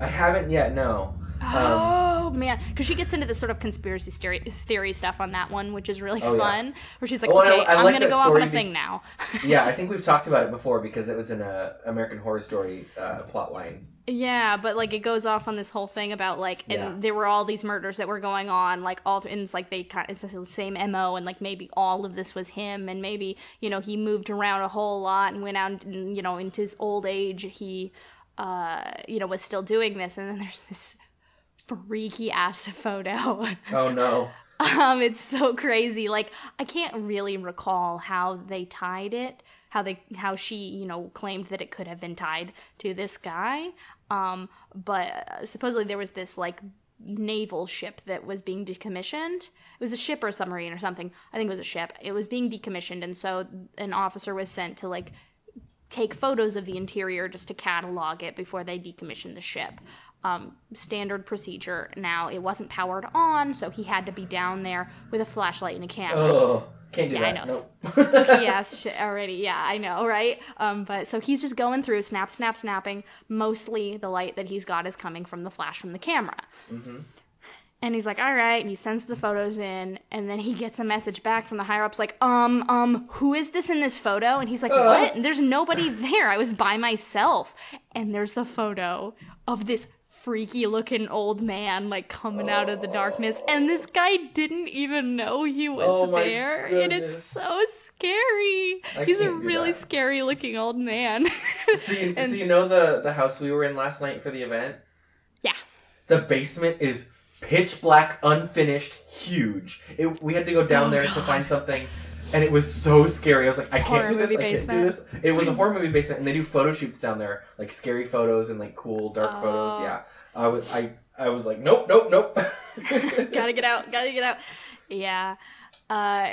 I haven't yet. No. Oh man, because she gets into this sort of conspiracy theory, theory stuff on that one, which is really Oh, yeah. fun. Where she's like, Well, I- "Okay, I I'm like gonna go off on a be- thing now." yeah, I think we've talked about it before because it was in a American Horror Story uh, plot line. yeah, but like it goes off on this whole thing about like, and Yeah. there were all these murders that were going on, like all, and it's like they kind, it's the same mo, and like maybe all of this was him, and maybe you know he moved around a whole lot and went out, and you know, into his old age, he, uh, you know, was still doing this, and then there's this freaky ass photo. Oh no. um, it's so crazy. Like I can't really recall how they tied it, how they how she you know claimed that it could have been tied to this guy. Um, but uh, supposedly there was this like naval ship that was being decommissioned. It was a ship or a submarine or something. I think it was a ship. It was being decommissioned, and so an officer was sent to like take photos of the interior just to catalog it before they decommissioned the ship. Um, standard procedure. Now it wasn't powered on, so he had to be down there with a flashlight and a camera. Oh, can't do Yeah, I that. know. Nope. Spooky ass shit already. Yeah, I know, right? Um, but so he's just going through snap, snap, snapping. Mostly the light that he's got is coming from the flash from the camera. Mhm. And he's like, all right, and he sends the photos in, and then he gets a message back from the higher ups like, um, um, who is this in this photo? And he's like, Uh. what? And there's nobody there. I was by myself. And there's the photo of this freaky looking old man like coming out of the darkness and this guy didn't even know he was Oh there and it's so scary I he's a really that. scary looking old man So you, And- so you know the the house we were in last night for the event? Yeah. The basement is pitch black, unfinished, huge. It, we had to go down Oh, there to find something, and it was so scary. I was like, I Horror can't do this. I movie can't do this. It was a horror movie basement, and they do photo shoots down there, like scary photos and like cool dark Oh. photos. Yeah, I was I I was like, nope, nope, nope. gotta get out gotta get out yeah uh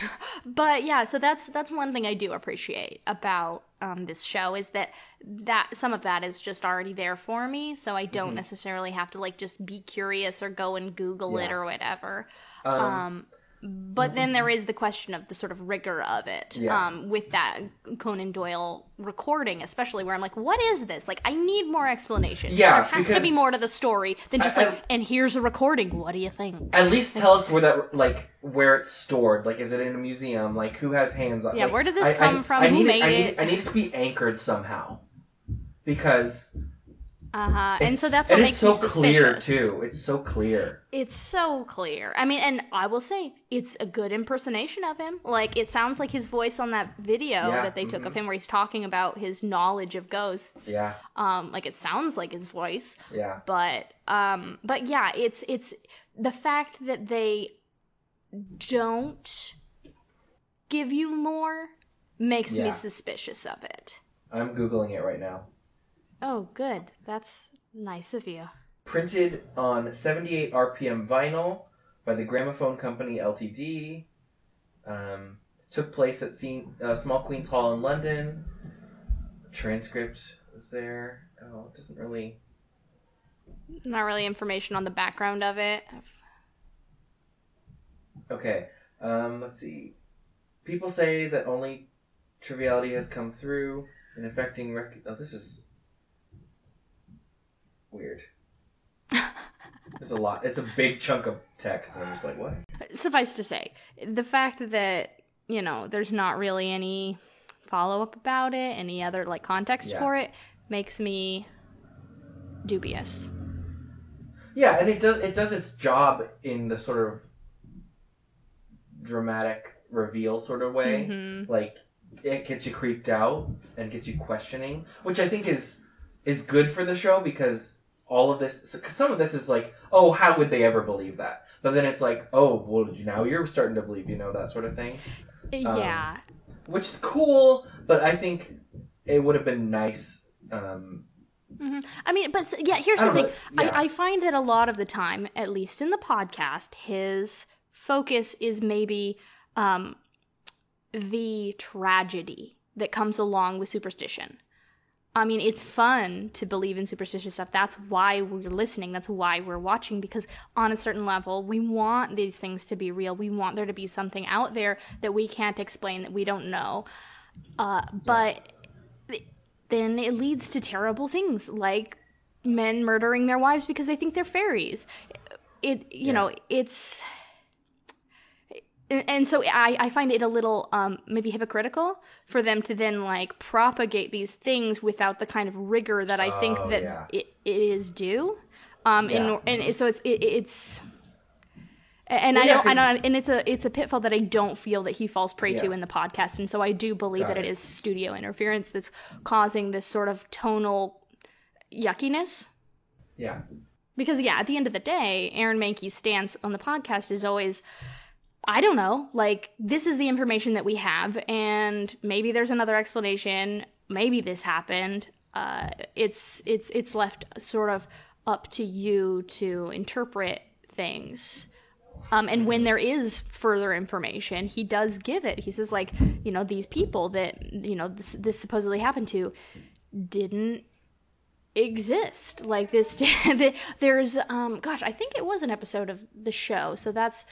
but yeah so that's that's one thing i do appreciate about um, this show is that that some of that is just already there for me so i don't Mhm. necessarily have to like just be curious or go and google it or whatever um, um but then there is the question of the sort of rigor of it Yeah. um, with that Conan Doyle recording, especially where I'm like, what is this? Like, I need more explanation. Yeah, there has to be more to the story than just I- like, and here's a recording. What do you think? At least tell us where that like where it's stored. Like, is it in a museum? Like, who has hands on? Yeah, like, where did this I- come I- from? I Who made I need. I need it to be anchored somehow, because Uh huh. And so that's what makes it's so me suspicious. clear too. It's so clear. It's so clear. I mean, and I will say it's a good impersonation of him. Like it sounds like his voice on that video Yeah, that they took of mhm. him, where he's talking about his knowledge of ghosts. Yeah, Um, like it sounds like his voice. yeah, but um but yeah it's it's the fact that they don't give you more makes me suspicious of it I'm googling it right now. Oh, good. That's nice of you. Printed on 78 RPM vinyl by the Gramophone Company Ltd. Um, took place at scene, uh, Small Queen's Hall in London. Transcript is there. Oh, it doesn't really. Not really information on the background of it. Okay, um, let's see. People say that only triviality has come through in affecting. Rec- oh, this is weird. There's a lot. It's a big chunk of text, and I'm just like, what? Suffice to say, the fact that, you know, there's not really any follow up about it, any other like context Yeah. for it, makes me dubious. Yeah, and it does it does its job in the sort of dramatic reveal sort of way. Mhm. Like it gets you creeped out and gets you questioning, which I think is is good for the show because all of this cause some of this is like, oh, how would they ever believe that? But then it's like, oh, well, now you're starting to believe, you know, that sort of thing, Um, Yeah. which is cool. But I think it would have been nice. Um, hmm I mean, but yeah, here's the thing. know, yeah. I, I find that a lot of the time, at least in the podcast, his focus is maybe um, the tragedy that comes along with superstition. I mean, it's fun to believe in superstitious stuff. That's why we're listening. That's why we're watching, because on a certain level, we want these things to be real. We want there to be something out there that we can't explain, that we don't know. Uh, but then it leads to terrible things like men murdering their wives because they think they're fairies. It, you Yeah. know, it's. And and so I, I find it a little um, maybe hypocritical for them to then like propagate these things without the kind of rigor that I think Oh, that yeah. it, it is due. Um, Yeah. and, and so it's it, it's and Well, I don't, and, I, and it's a it's a pitfall that I don't feel that he falls prey to in the podcast, and so I do believe Got that it it. is studio interference that's causing this sort of tonal yuckiness. yeah, Because yeah, at the end of the day, Aaron Mahnke's stance on the podcast is always, I don't know, like this is the information that we have, and maybe there's another explanation. Maybe this happened. Uh, it's it's it's left sort of up to you to interpret things. Um, and when there is further information, he does give it. He says, like, you know, these people that you know this, this supposedly happened to didn't exist like this there's um gosh i think it was an episode of the show so that's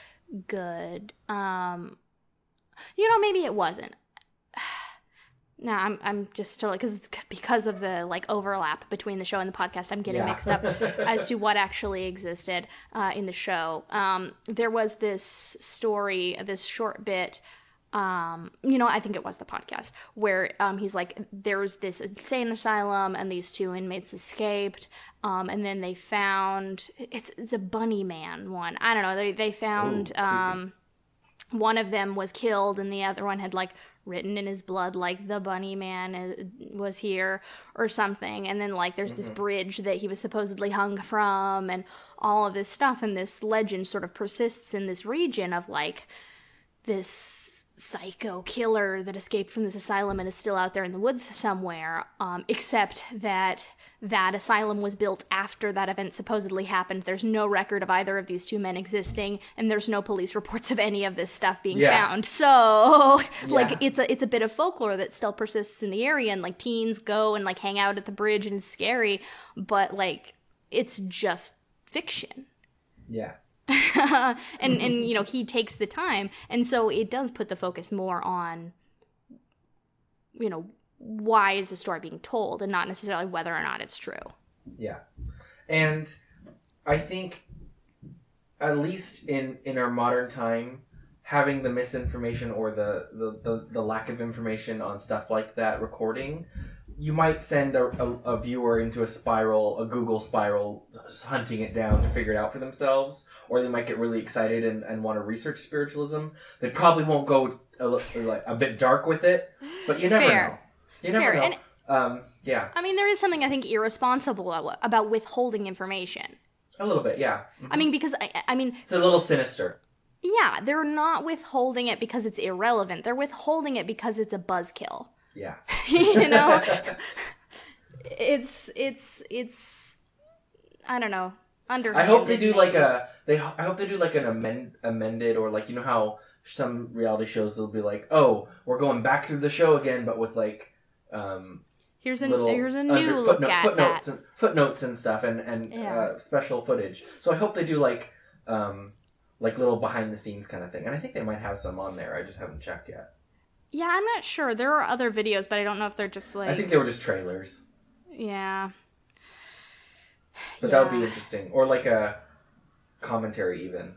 good. Um you know maybe it wasn't. No i'm i'm just totally because because of the like overlap between the show and the podcast i'm getting Yeah. mixed up as to what actually existed uh, in the show. Um there was this story this short bit um you know i think it was the podcast where um he's like there's this insane asylum and these two inmates escaped um and then they found it's the bunny man one. I don't know. They they found creepy. um one of them was killed and the other one had like written in his blood like the bunny man uh, was here or something. And then like there's this bridge that he was supposedly hung from and all of this stuff. And this legend sort of persists in this region of like this psycho killer that escaped from this asylum and is still out there in the woods somewhere um, except that that asylum was built after that event supposedly happened there's no record of either of these two men existing and there's no police reports of any of this stuff being Yeah. found so like Yeah. it's a it's a bit of folklore that still persists in the area and like teens go and like hang out at the bridge and it's scary but like it's just fiction yeah, and and mm-hmm. you know he takes the time. And so it does put the focus more on you know why is the story being told and not necessarily whether or not it's true. Yeah. And I think, at least in in our modern time, having the misinformation or the the, the, the lack of information on stuff like that recording, you might send a, a, a viewer into a spiral, a Google spiral, hunting it down to figure it out for themselves, or they might get really excited and, and want to research spiritualism. They probably won't go a, like a bit dark with it, but you never Fair. know. You never Fair. know. And- um, yeah, i mean there is something i think irresponsible about- about withholding information a little bit. Yeah, i mean because I, I mean it's a little sinister. yeah they're not withholding it because it's irrelevant they're withholding it because it's a buzzkill Yeah. you know it's it's it's I don't know. Under. I hope they do like a they. I hope they do like an amend, amended or like you know how some reality shows they'll be like, oh, we're going back to the show again, but with like um Here's a here's a under- new look footnote- at footnotes that. and footnotes and stuff and and Yeah. uh, special footage. So I hope they do like um like little behind the scenes kind of thing, and I think they might have some on there. I just haven't checked yet. Yeah, I'm not sure. There are other videos, but I don't know if they're just like I think they were just trailers, yeah. but that would be interesting, or like a commentary even.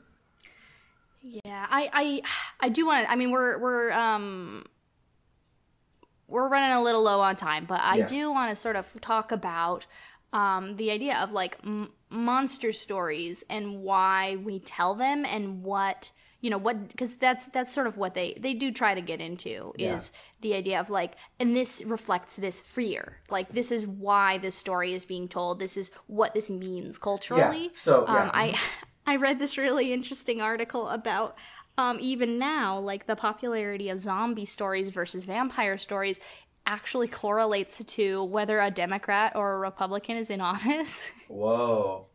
Yeah, I I I do want to. I mean, we're we're um we're running a little low on time, but I Yeah. do want to sort of talk about um the idea of like m- monster stories and why we tell them and what you know what because that's that's sort of what they they do try to get into Yeah. is the idea of like and this reflects this fear like this is why this story is being told this is what this means culturally Yeah. So yeah. um, I I read this really interesting article about um, even now, like the popularity of zombie stories versus vampire stories actually correlates to whether a Democrat or a Republican is in office. Whoa.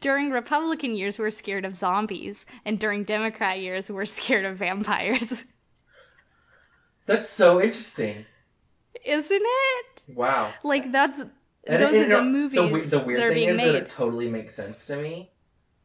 During Republican years, we're scared of zombies, and during Democrat years, we're scared of vampires. That's so interesting. Isn't it? Wow. Like that's And- those and, are the movies The, the weird that are thing being is made. that it totally makes sense to me.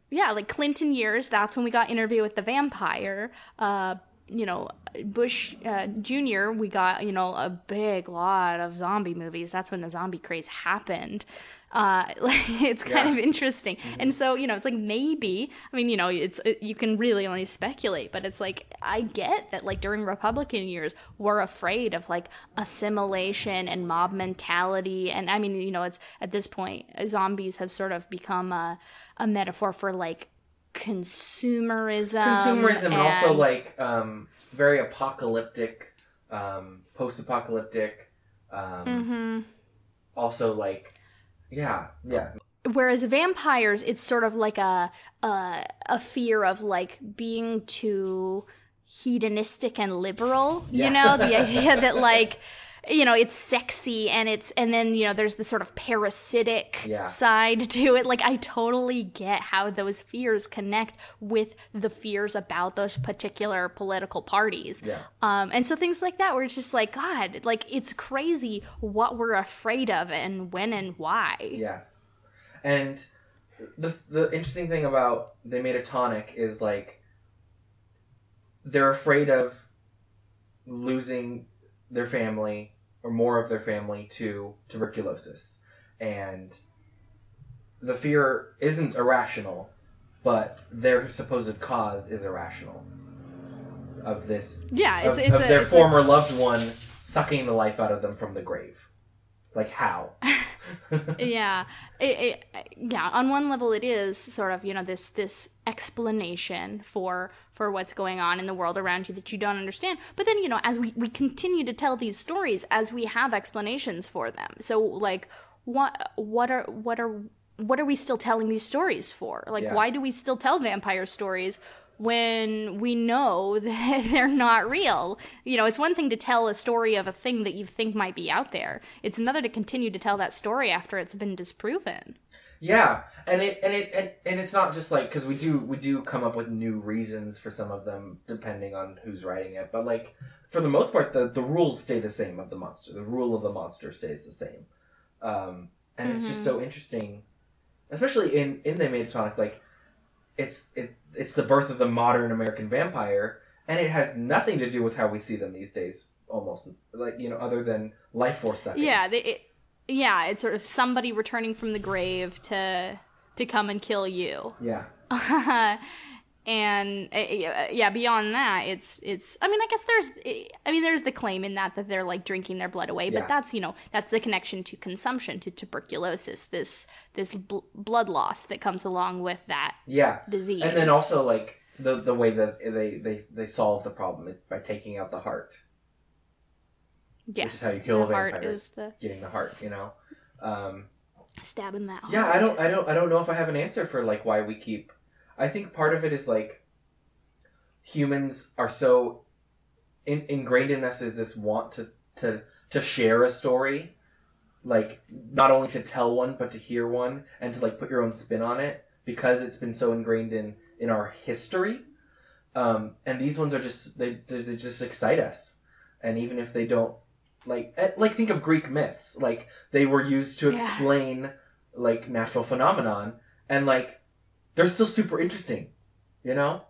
yeah, like Clinton years, that's when we got Interview with the Vampire. Uh, you know, Bush uh, Jr., we got, you know, a big lot of zombie movies. That's when the zombie craze happened. Uh, like, it's kind Yeah. Mm-hmm. of interesting. And so, you know, it's like maybe, I mean, you know, it's, it, you can really only speculate, but it's like, I get that, like, during Republican years, we're afraid of, like, assimilation and mob mentality. And I mean, you know, it's at this point, zombies have sort of become a, a metaphor for, like, consumerism. Consumerism and also like um, very apocalyptic, um, post-apocalyptic. Um, Mhm. Also like, yeah, yeah, whereas vampires it's sort of like a a, a fear of like being too hedonistic and liberal Yeah. you know the idea that like you know it's sexy and it's and then you know there's the sort of parasitic Yeah. side to it like i totally get how those fears connect with the fears about those particular political parties yeah. um, and so things like that where it's just like god like it's crazy what we're afraid of and when and why Yeah. And the the interesting thing about they made a tonic is like they're afraid of losing their family or more of their family to tuberculosis. And the fear isn't irrational, but their supposed cause is irrational of this Yeah, it's of, it's of a their it's former loved one sucking the life out of them from the grave. Like how? yeah, it, it, yeah. On one level, it is sort of you know this this explanation for for what's going on in the world around you that you don't understand. But then you know as we we continue to tell these stories, as we have explanations for them. So like what what are what are what are we still telling these stories for? Like Yeah. why do we still tell vampire stories? When we know that they're not real. You know, it's one thing to tell a story of a thing that you think might be out there. It's another to continue to tell that story after it's been disproven. Yeah, and it and it and, and it's not just like because we do we do come up with new reasons for some of them depending on who's writing it, but like for the most part, the the rules stay the same of the monster. The rule of the monster stays the same, um, and it's just so interesting, especially in in They Made a Tonic. Like it's it it's the birth of the modern American vampire, and it has nothing to do with how we see them these days. Almost like you know, other than life force sucking. Yeah, they, it, yeah, it's sort of somebody returning from the grave to to come and kill you. yeah, and uh, yeah, beyond that, it's it's. I mean, I guess there's. I mean, there's the claim in that that they're like drinking their blood away, Yeah. but that's you know that's the connection to consumption, to tuberculosis, this this bl- blood loss that comes along with that yeah. disease. And then also like the the way that they they they solve the problem is by taking out the heart, yes, is how you kill the a heart is the getting the heart. You know. Um, stabbing that. yeah, I don't I don't I don't know if I have an answer for like why we keep. I think part of it is like humans are so in, ingrained in us is this want to to to share a story like not only to tell one but to hear one and to like put your own spin on it because it's been so ingrained in in our history. Um, and these ones are just they they they just excite us, and even if they don't like eh, like think of Greek myths like they were used to Yeah. explain like natural phenomenon and like they're still super interesting, you know.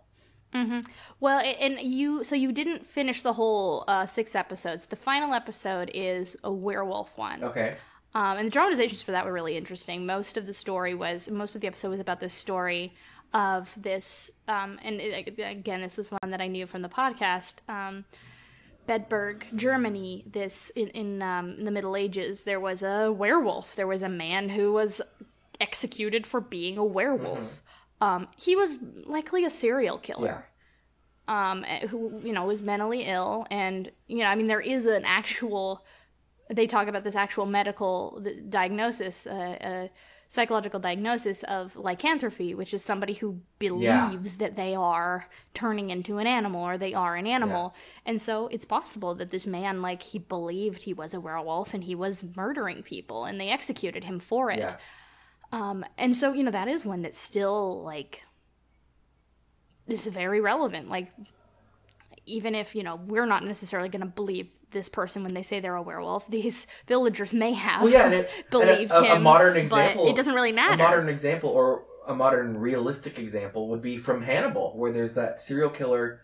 hmm Well, and you so you didn't finish the whole uh, six episodes. The final episode is a werewolf one. Okay. Um, and the dramatizations for that were really interesting. Most of the story was, most of the episode was about this story of this, um, and it, again, this was one that I knew from the podcast. Um, Bedburg, Germany. This in, in, um, in the Middle Ages, there was a werewolf. There was a man who was executed for being a werewolf. Um, he was likely a serial killer um, who you know was mentally ill, and you know, I mean, there is an actual. They talk about this actual medical diagnosis, uh, uh, psychological diagnosis of lycanthropy, which is somebody who believes that they are turning into an animal or they are an animal, and so it's possible that this man, like, he believed he was a werewolf and he was murdering people, and they executed him for it. Yeah. Um, and so, you know, that is one that's still like is very relevant. Like even if, you know, we're not necessarily gonna believe this person when they say they're a werewolf, these villagers may have Well, yeah, it- a- believed a- a him. modern example- but it doesn't really A matter. modern example or a modern realistic example would be from Hannibal, where there's that serial killer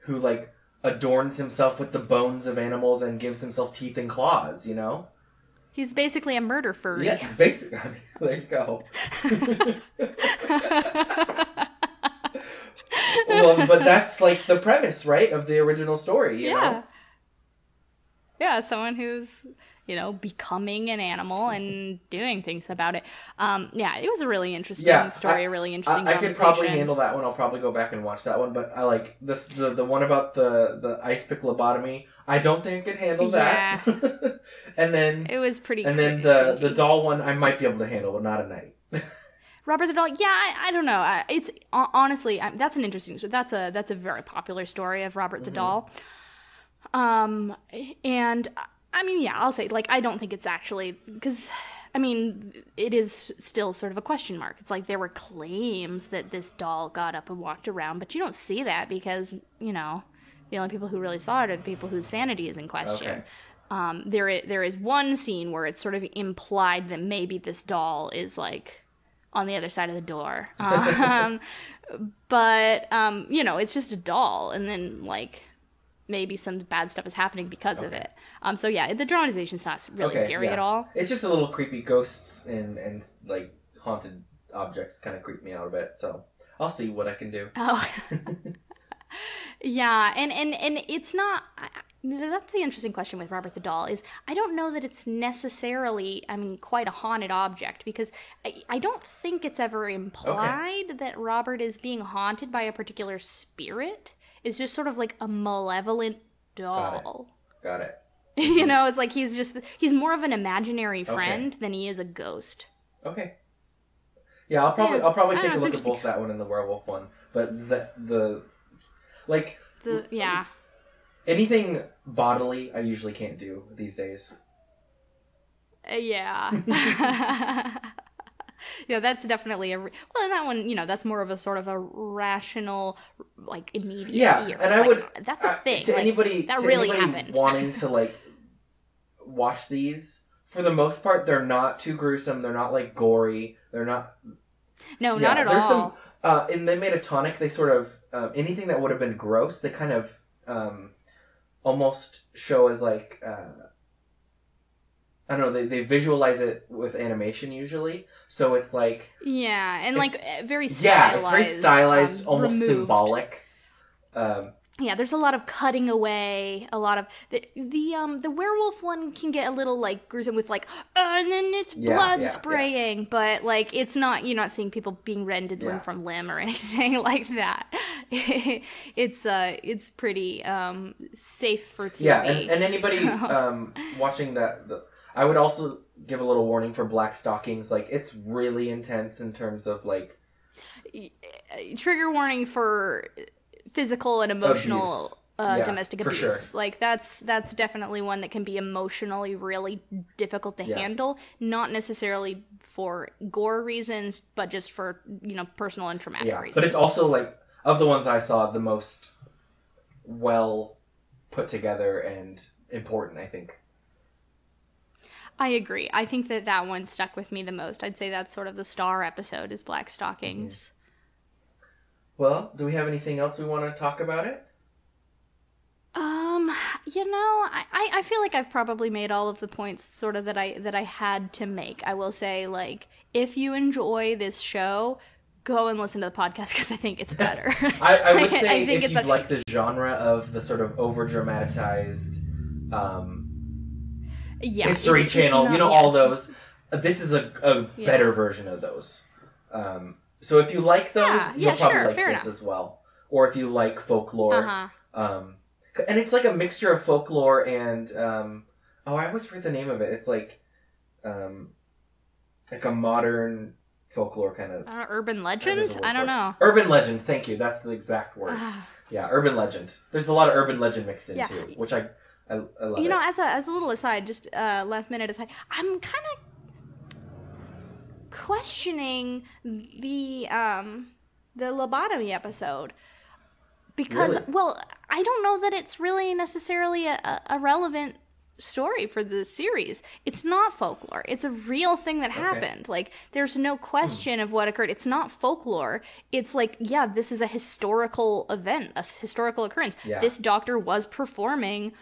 who like adorns himself with the bones of animals and gives himself teeth and claws, you know? He's basically a murder furry. Yeah, basically. there you go. well, but that's like the premise, right, of the original story, you yeah. know? Yeah, someone who's, you know, becoming an animal and doing things about it. Um, yeah, it was a really interesting Yeah, story, I- a really interesting I, I could probably handle that one. I'll probably go back and watch that one. But I like this the, the one about the the ice pick lobotomy. I don't think I could handle that. and then It was pretty and then the the doll one I might be able to handle, but not a night. Robert the doll. Yeah, I, I don't know. I, it's honestly I, that's an interesting. So that's a that's a very popular story of Robert the Mhm. doll. Um, and I mean, yeah, I'll say like I don't think it's actually because I mean it is still sort of a question mark. It's like there were claims that this doll got up and walked around, but you don't see that because you know the only people who really saw it are the people whose sanity is in question. Okay. Um, there, i- there is one scene where it's sort of implied that maybe this doll is like on the other side of the door. Um, but um, you know, it's just a doll, and then like maybe some bad stuff is happening because of it. Um, so yeah, the dramatization's not really Okay, scary yeah. at all. It's just a little creepy. Ghosts and and like haunted objects kind of creep me out a bit. So I'll see what I can do. Oh. yeah, and and and it's not. That's the interesting question with Robert the Doll is I don't know that it's necessarily I mean quite a haunted object because I, I don't think it's ever implied that Robert is being haunted by a particular spirit. It's just sort of like a malevolent doll. Got it. Got it. you know, it's like he's just he's more of an imaginary Okay. friend than he is a ghost. Okay. Yeah, I'll probably Yeah, I'll probably take don't a look at both that one and the werewolf one. But the the like The yeah. anything bodily I usually can't do these days. Uh, yeah. yeah, that's definitely a. Re- well, and that one, you know, that's more of a sort of a rational, like immediate Yeah, fear. and It's I like, would- That's a Uh, thing. to like, anybody that to really anybody happened. wanting to like watch these for the most part they're not too gruesome they're not like gory they're not no, yeah, not at there's all. some- uh in they made a tonic they sort of um, anything that would have been gross they kind of um almost show as like uh I don't know. They, they visualize it with animation usually, so it's like Yeah, and like uh, very yeah, stylized. it's very stylized, um, almost removed. symbolic. Um, Yeah, there's a lot of cutting away, a lot of the the um the werewolf one can get a little like gruesome with like and then it's Yeah, blood yeah, yeah. spraying, but like it's not you're not seeing people being rended limb from limb or anything like that. it's uh it's pretty um safe for TV. Yeah, and, and anybody So- um, watching that, the, I would also give a little warning for Black Stockings. Like, it's really intense in terms of like trigger warning for physical and emotional Abuse. uh, Yeah, domestic abuse. sure. Like that's that's definitely one that can be emotionally really difficult to Yeah. handle. Not necessarily for gore reasons, but just for you know personal and traumatic yeah, reasons. but it's also like of the ones I saw, the most well put together and important. I think. I agree. I think that that one stuck with me the most. I'd say that's sort of the star episode is Black Stockings. Well, do we have anything else we want to talk about it? Um, you know, I, I I feel like I've probably made all of the points sort of that I that I had to make. I will say, like, if you enjoy this show, go and listen to the podcast because I think it's better. I, I would I say think if it's you better. like the genre of the sort of over dramatized um, yeah, History it's- it's Channel, not- you know, yeah, all those. uh, This is a, a Yeah. better version of those. Um, so if you like those, Yeah, you'll yeah, probably sure, like fair this enough. as well. Or if you like folklore, Uh-huh. um, and it's like a mixture of folklore and um, oh, I always forget the name of it. It's like um, like a modern folklore kind of Uh, urban legend? I don't know. urban legend. Thank you. That's the exact word. Ah. Yeah, urban legend. There's a lot of urban legend mixed in Yeah. too, which I I, I love. you know, it. as a as a little aside, just uh, last minute aside, I'm kind of questioning the um the lobotomy episode because Really? well, I don't know that it's really necessarily a, a, relevant story for the series. It's not folklore. It's a real thing that happened. Like there's no question of what occurred. It's not folklore. It's like, yeah, this is a historical event, a historical occurrence. Yeah. This doctor was performing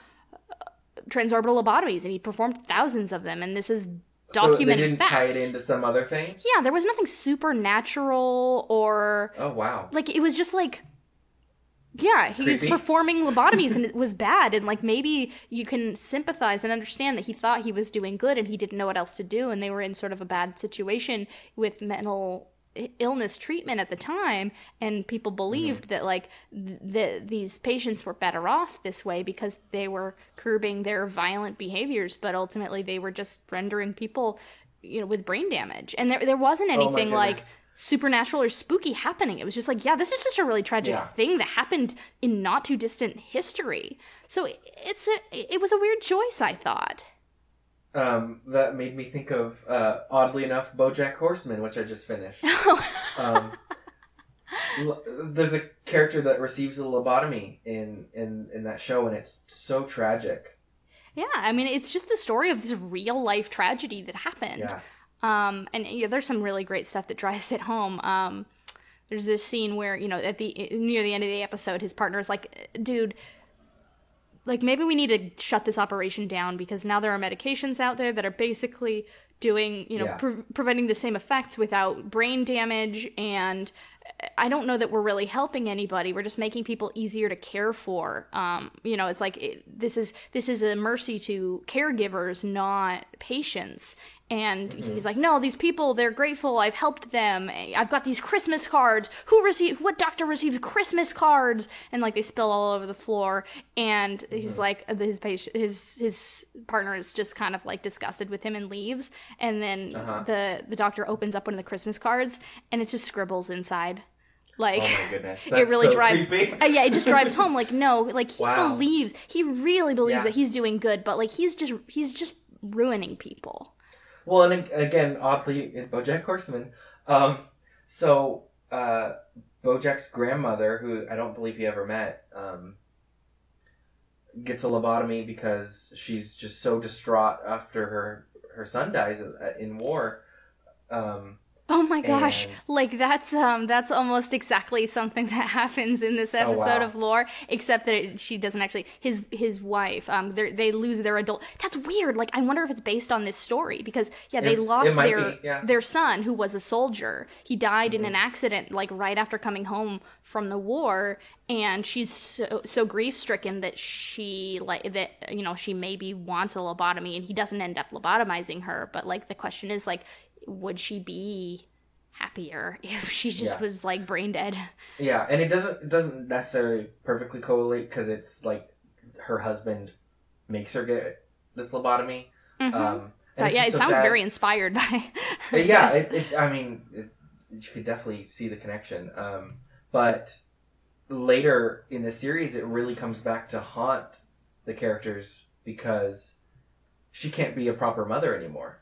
transorbital lobotomies and he performed thousands of them and this is documented so they didn't fact. tie it into some other thing. yeah, there was nothing supernatural or Oh wow. like it was just like yeah he was performing lobotomies and it was bad and like maybe you can sympathize and understand that he thought he was doing good and he didn't know what else to do and they were in sort of a bad situation with mental illness treatment at the time and people mm-hmm. believed that like th- that these patients were better off this way because they were curbing their violent behaviors but ultimately they were just rendering people you know with brain damage and there there wasn't Oh anything like supernatural or spooky happening. It was just like, yeah, this is just a really tragic Yeah. thing that happened in not too distant history. So it's a it was a weird choice, I thought. Um, that made me think of uh, oddly enough, BoJack Horseman, which I just finished. Um, l- there's a character that receives a lobotomy in in in that show, and it's so tragic. yeah, I mean, it's just the story of this real life tragedy that happened. Yeah. Um, and yeah, there's some really great stuff that drives it home. Um, there's this scene where you know at the near the end of the episode, his partner is like, "Dude, like maybe we need to shut this operation down because now there are medications out there that are basically doing you know Yeah. pre- preventing the same effects without brain damage and." I don't know that we're really helping anybody. We're just making people easier to care for. Um, you know, it's like it, this is this is a mercy to caregivers, not patients. And he's like, no, these people, they're grateful. I've helped them. I've got these Christmas cards. Who received? What doctor receives Christmas cards? And like they spill all over the floor. And he's like, his patient, his his partner is just kind of like disgusted with him and leaves. And then Uh-huh. the the doctor opens up one of the Christmas cards, and it's just scribbles inside. Like Oh my goodness. it really so drives uh, yeah it just drives home like no like he Wow. believes he really believes Yeah. that he's doing good but like he's just he's just ruining people Well, and again, oddly, BoJack Horseman, um, so uh, BoJack's grandmother, who I don't believe he ever met, um, gets a lobotomy because she's just so distraught after her her son dies uh, in war. Um, oh my gosh And- like that's um that's almost exactly something that happens in this Oh, episode wow. of lore except that it, she doesn't actually his his wife um they they lose their adult that's weird like i wonder if it's based on this story because yeah they It- it lost might their be, yeah. their son who was a soldier he died in Mm-hmm. an accident like right after coming home from the war and she's so, so grief stricken that she like that you know she maybe wants a lobotomy and he doesn't end up lobotomizing her but like the question is like would she be happier if she just Yeah. was like brain dead yeah, and it doesn't it doesn't necessarily perfectly correlate because it's like her husband makes her get this lobotomy. Mhm. Um, but yeah it so sounds sad. very inspired by yeah, it, it, I mean, it, you could definitely see the connection. Um, but later in the series, it really comes back to haunt the characters because she can't be a proper mother anymore.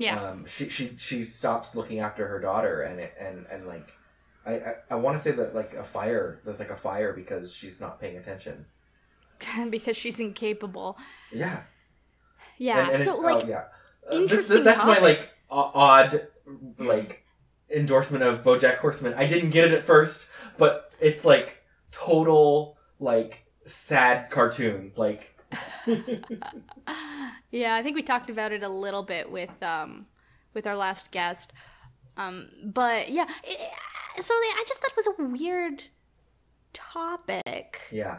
Yeah. Um, she she she stops looking after her daughter, and it, and and like, I I, I want to say that like a fire. There's like a fire because she's not paying attention. because she's incapable. Yeah. Yeah. And- and so it- like oh, yeah. Uh, this- interesting that's my like o- odd like endorsement of BoJack Horseman. I didn't get it at first, but it's like total like sad cartoon. Like yeah, I think we talked about it a little bit with um with our last guest. Um but yeah, it, so I just thought it was a weird topic. yeah.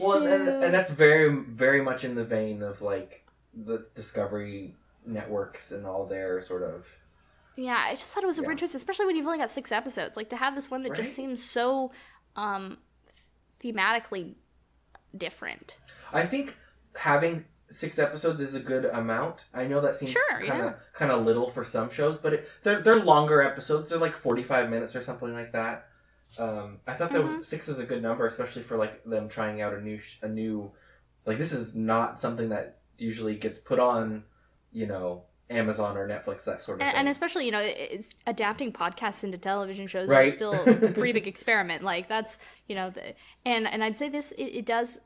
Well, and, and that's very very much in the vein of like the Discovery networks and all their sort of Yeah, I just thought it was a Yeah. weird choice, especially when you've only got six episodes. Like to have this one that Right. just seems so um thematically different. I think having six episodes is a good amount. I know that seems Sure, kind yeah. of kind of little for some shows, but it, they're they're longer episodes. They're like forty five minutes or something like that. Um, I thought that Mhm. was six is a good number, especially for like them trying out a new sh- a new like this is not something that usually gets put on, you know, Amazon or Netflix that sort of And, thing. and especially, you know, it's adapting podcasts into television shows Right. is still a pretty big experiment. Like that's, you know, the, and and I'd say this it, it does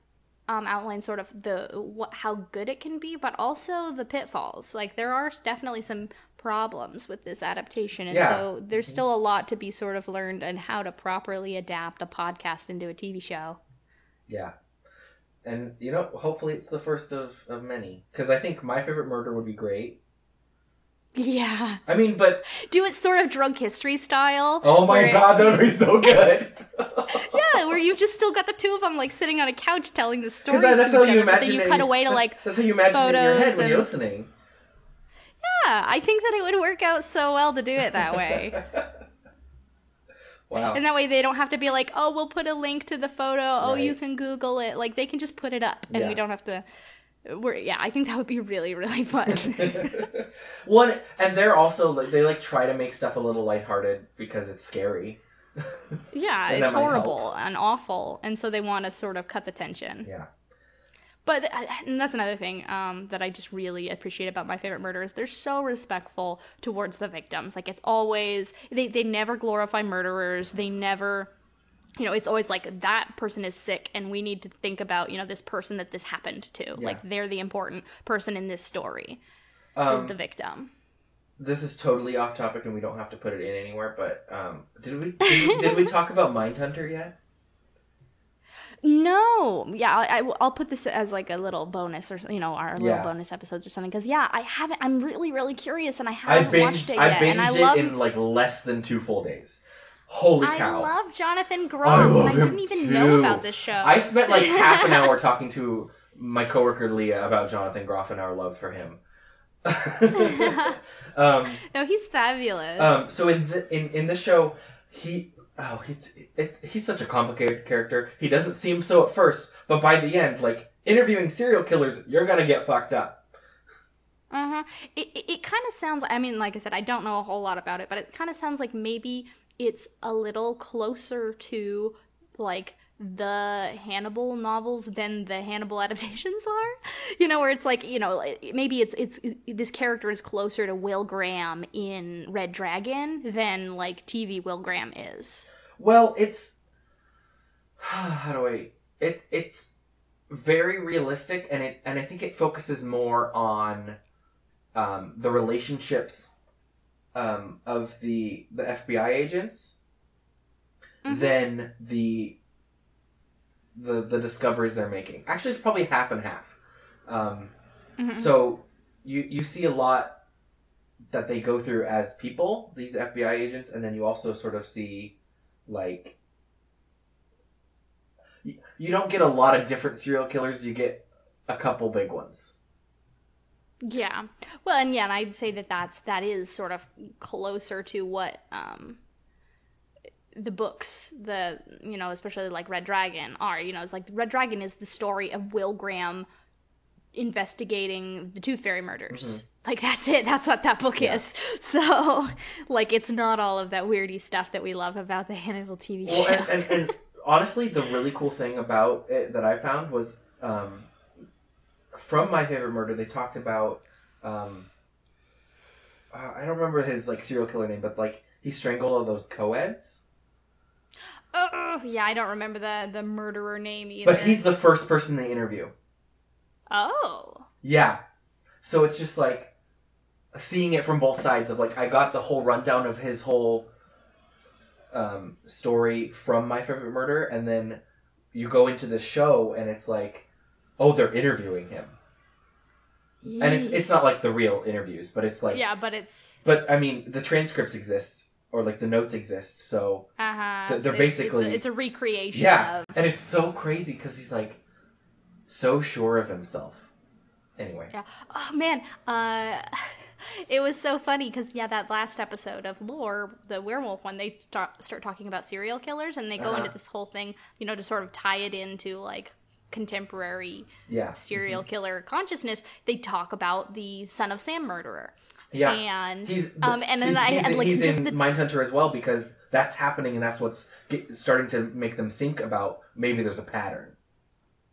um, outline sort of the what how good it can be, but also the pitfalls. Like there are definitely some problems with this adaptation, and Yeah. so there's still a lot to be sort of learned on how to properly adapt a podcast into a TV show. yeah. And you know, hopefully it's the first of, of many. Because I think my favorite murder would be great. Yeah, I mean, but do it sort of drunk history style. Oh my god, that would be so good. Yeah, where you've just still got the two of them like sitting on a couch telling the stories Because that's to how each you other, but then you cut away to that's- like That's how you imagine it in your head photos when you're listening. Yeah, I think that it would work out so well to do it that way. wow. and that way they don't have to be like, oh, we'll put a link to the photo. Oh, you can Google it. Like they can just put it up, and Yeah. we don't have to. We're, yeah, I think that would be really really fun. One, and they're also like they like try to make stuff a little lighthearted because it's scary. yeah, it's horrible and awful, and so they want to sort of cut the tension. Yeah. But uh, and that's another thing um, that I just really appreciate about my favorite murderers. They're so respectful towards the victims. Like it's always they they never glorify murderers. They never you know, it's always like that person is sick and we need to think about, you know, this person that this happened to. Yeah. Like they're the important person in this story Um, is the victim. this is totally off topic and we don't have to put it in anywhere. But um, did we did, we did we talk about Mindhunter yet? No, yeah, I, I, will put this as like a little bonus or you know our little Yeah. bonus episodes or something because yeah, I haven't. I'm really really curious and I I haven't watched binged it I yet, binged and I it love in like less than two full days. Holy I cow! I love Jonathan Groff. I love I didn't even too. know about this show. I spent like half an hour talking to my coworker Leah about Jonathan Groff and our love for him. um, no, he's fabulous. um, so in the, in in the show, he oh he's it's he's such a complicated character. He doesn't seem so at first, but by the end, like interviewing serial killers, you're gonna get fucked up. uh-huh. It, it, it kind of sounds. I mean, like I said, I don't know a whole lot about it, but it kind of sounds like maybe it's a little closer to like the Hannibal novels than the Hannibal adaptations are. You know, where it's like you know maybe it's it's this character is closer to Will Graham in Red Dragon than like TV Will Graham is. Well, it's how do I? It it's very realistic, and it and I think it focuses more on um, the relationships um, of the the FBI agents Mhm. than the the the discoveries they're making. Actually, it's probably half and half. Um, Mhm. so you you see a lot that they go through as people, these FBI agents, and then you also sort of see like you, you don't get a lot of different serial killers. You get a couple big ones. Yeah. Well, and yeah, and I'd say that that's that is sort of closer to what um the books, the you know, especially like Red Dragon are. You know, it's like Red Dragon is the story of Will Graham investigating the Tooth Fairy murders. Like that's it. That's what that book is. So, like, it's not all of that weirdy stuff that we love about the Hannibal TV Well, show. and, and, and honestly, the really cool thing about it that I found was um, from My Favorite Murder, they talked about. Um, uh, I don't remember his like serial killer name, but like he strangled all those co-eds. oh, yeah, I don't remember the the murderer name either. But he's the first person they interview. oh, Yeah. So it's just like seeing it from both sides of like I got the whole rundown of his whole um, story from my favorite murder, and then you go into the show and it's like, oh, they're interviewing him, and it's it's not like the real interviews, but it's like yeah, but it's But I mean, the transcripts exist or like the notes exist, so uh huh. Th- they're it's, basically- it's a, it's a recreation yeah, of. and it's so crazy because he's like so sure of himself. Anyway, Yeah. Oh man, uh, it was so funny because yeah, that last episode of Lore, the werewolf one, they start start talking about serial killers, and they go Uh-huh. into this whole thing, you know, to sort of tie it into like contemporary yeah, serial killer consciousness. They talk about the Son of Sam murderer, yeah. and He's um, and then I had, like, he's just in the- Mindhunter as well because that's happening and that's what's get, starting to make them think about maybe there's a pattern.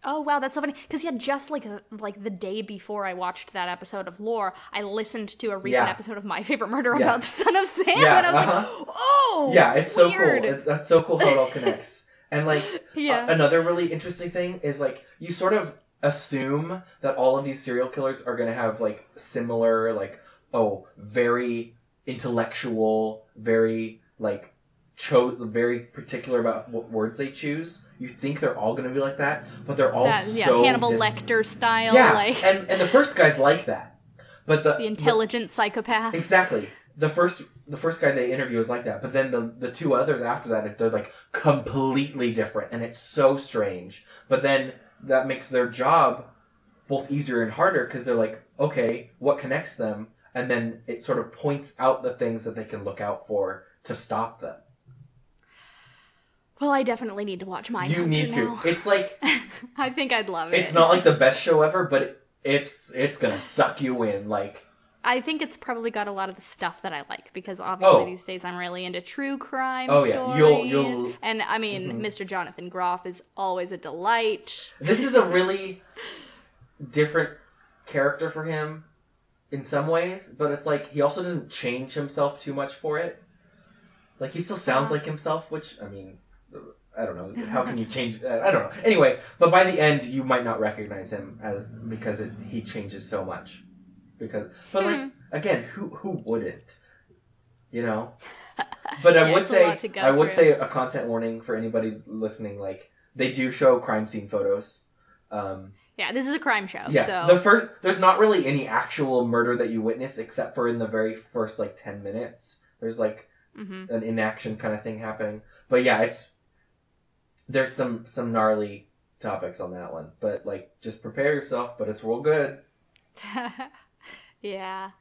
Oh wow, that's so funny. Because yeah, just like uh, like the day before I watched that episode of Lore, I listened to a recent Yeah. episode of My Favorite Murder Yeah. about the Son of Sam, Yeah, and I was uh-huh. like, oh, yeah, it's so weird. cool. It, that's so cool how it all connects. and like Yeah. a- another really interesting thing is like you sort of assume that all of these serial killers are going to have like similar like oh very intellectual, very like chose very particular about what words they choose. You think they're all going to be like that, but they're all that, yeah, so Hannibal different. Lecter style, Yeah, like and and the first guy's like that, but the the intelligent psychopath. Exactly. The first the first guy they interview is like that, but then the the two others after that they're like completely different and it's so strange. But then that makes their job both easier and harder because they're like, okay, what connects them? And then it sort of points out the things that they can look out for to stop them. Well, I definitely need to watch mine. you need now. to. It's like I think I'd love it. it's not like the best show ever, but it, it's it's gonna suck you in. Like I think it's probably got a lot of the stuff that I like because obviously Oh. these days I'm really into true crime Oh, yeah. stories. You'll- you'll- And I mean, Mhm. Mr. Jonathan Groff is always a delight. This is a really different character for him in some ways, but it's like he also doesn't change himself too much for it. Like he still sounds like himself, which I mean, I don't know. How can you change? I don't know. Anyway, but by the end, you might not recognize him as, because it, he changes so much. Because, but like Hmm. again, who who wouldn't? You know. But I Yeah, would say I would through. say a content warning for anybody listening. Like they do show crime scene photos. Um, Yeah, this is a crime show, yeah, so the first there's not really any actual murder that you witness except for in the very first like ten minutes. There's like Mhm. an inaction kind of thing happening. But yeah, it's there's some some gnarly topics on that one. But like just prepare yourself. But it's real good. yeah.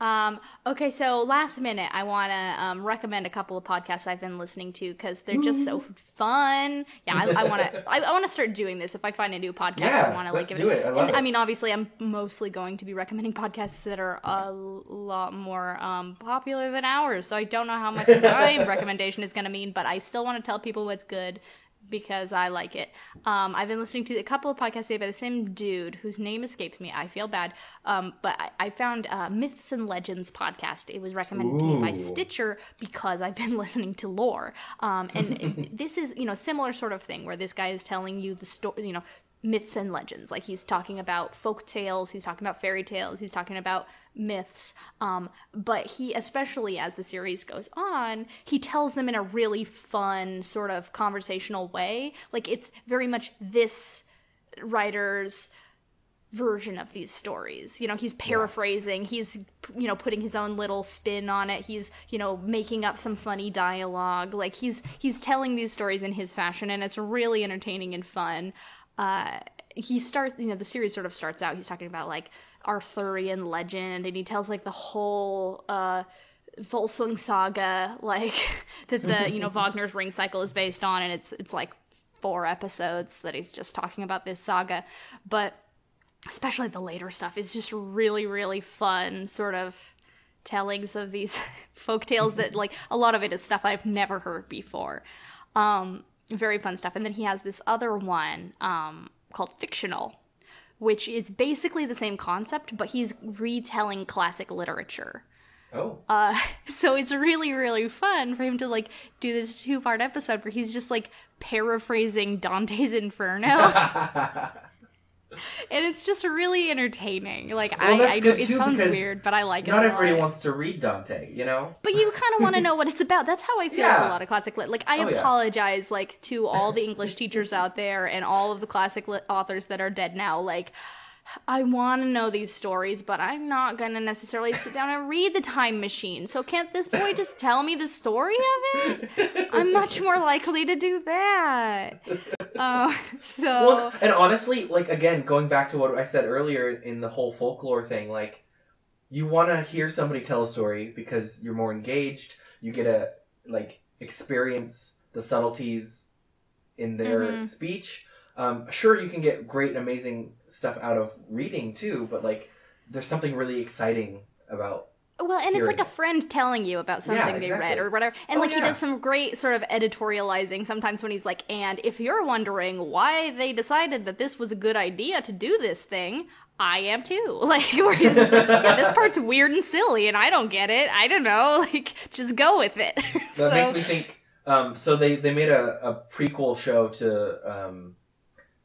Um, okay, so last minute, I want to um, recommend a couple of podcasts I've been listening to because they're just so fun. Yeah, I, I want to. I, I want to start doing this. If I find a new podcast, Yeah, I want to like give do it. I love and, it. I mean, obviously, I'm mostly going to be recommending podcasts that are a lot more um, popular than ours. So I don't know how much my recommendation is going to mean, but I still want to tell people what's good because I like it. Um, I've been listening to a couple of podcasts made by the same dude whose name escapes me. I feel bad. Um, but I, I found uh, Myths and Legends podcast. It was recommended to me by Stitcher because I've been listening to lore. Um, and this is, you know, similar sort of thing where this guy is telling you the story, you know, myths and legends. Like he's talking about folk tales, he's talking about fairy tales, he's talking about myths. Um, but he, especially as the series goes on, he tells them in a really fun, sort of conversational way. Like it's very much this writer's version of these stories. You know, he's paraphrasing, he's you know putting his own little spin on it. He's, you know, making up some funny dialogue. Like he's he's telling these stories in his fashion and it's really entertaining and fun. Uh he starts, you know, the series sort of starts out he's talking about like Arthurian legend and he tells like the whole uh Volsung saga like that the, you know, Wagner's Ring Cycle is based on and it's it's like four episodes that he's just talking about this saga. But especially the later stuff is just really really fun sort of tellings of these folk tales that like a lot of it is stuff I've never heard before. Um, very fun stuff. And then he has this other one um, called Fictional, which is basically the same concept, but he's retelling classic literature. Oh. Uh, so it's really, really fun for him to like do this two part episode where he's just like paraphrasing Dante's Inferno. and it's just really entertaining. Like Well, I, I know it sounds weird, but I like it. Not everybody wants to read Dante, you know? But you kind of want to know what it's about. That's how I feel with a lot of classic lit. Like I Oh, yeah. apologize, like to all the English teachers out there and all of the classic lit authors that are dead now. Like I want to know these stories, but I'm not gonna necessarily sit down and read the Time Machine. So can't this boy just tell me the story of it? I'm much more likely to do that. Uh, so Well, and honestly, like again, going back to what I said earlier in the whole folklore thing, like you want to hear somebody tell a story because you're more engaged. You get to like experience the subtleties in their Mhm. speech. Um, sure, you can get great, and amazing stuff out of reading too, but like there's something really exciting about. Well, and it's like a friend telling you about something they read or whatever. And Oh, like he does some great sort of editorializing sometimes when he's like, and if you're wondering why they decided that this was a good idea to do this thing, I am too. Like where he's just like, yeah, this part's weird and silly and I don't get it. I don't know. Like just go with it. That so makes me think. Um, so they they made a, a prequel show to um,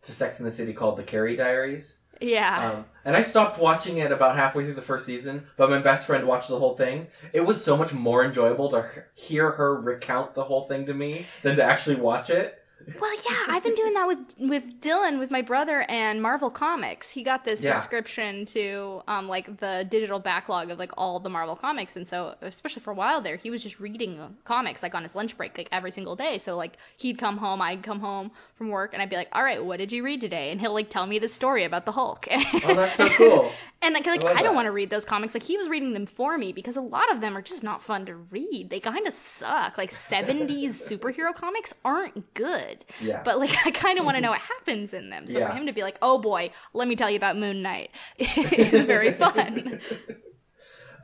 to Sex in the City called The Carrie Diaries. Yeah. Um, and I stopped watching it about halfway through the first season, but my best friend watched the whole thing. It was so much more enjoyable to hear her recount the whole thing to me than to actually watch it. Well, yeah, I've been doing that with with Dylan, with my brother, and Marvel Comics. He got this Yeah. subscription to um like the digital backlog of like all the Marvel comics, and so especially for a while there, he was just reading comics like on his lunch break, like every single day. So like he'd come home, I'd come home from work, and I'd be like, "All right, what did you read today?" And he'll like tell me the story about the Hulk. Oh, that's so cool. And like, like I I, don't want to read those comics. Like he was reading them for me because a lot of them are just not fun to read. They kind of suck. Like 70s superhero comics aren't good. Yeah. But like I kind of want to know what happens in them. So Yeah. for him to be like, "Oh boy, let me tell you about Moon Knight," is very fun.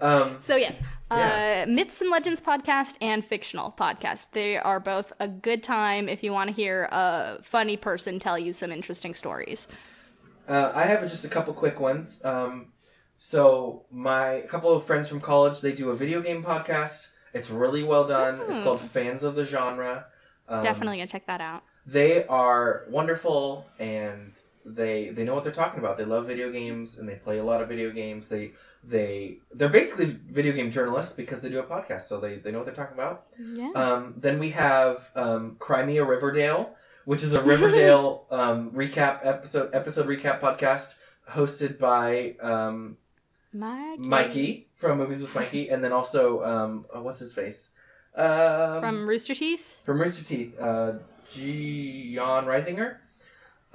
um, So yes, Yeah. uh, Myths and Legends podcast and fictional podcast. They are both a good time if you want to hear a funny person tell you some interesting stories. Uh, I have just a couple quick ones. Um, so my a couple of friends from college they do a video game podcast. It's really well done. It's Hmm. called Fans of the Genre. Um, Definitely gonna check that out. They are wonderful and they they know what they're talking about. They love video games and they play a lot of video games. They they they're basically video game journalists because they do a podcast, so they, they know what they're talking about. Yeah. Um, then we have um, Cry Me a Riverdale, which is a Riverdale um, recap episode episode recap podcast hosted by um, Mikey. Mikey from Movies with Mikey, and then also um, oh, what's his face um, From Rooster Teeth. from Rooster Teeth, uh, Jon Risinger.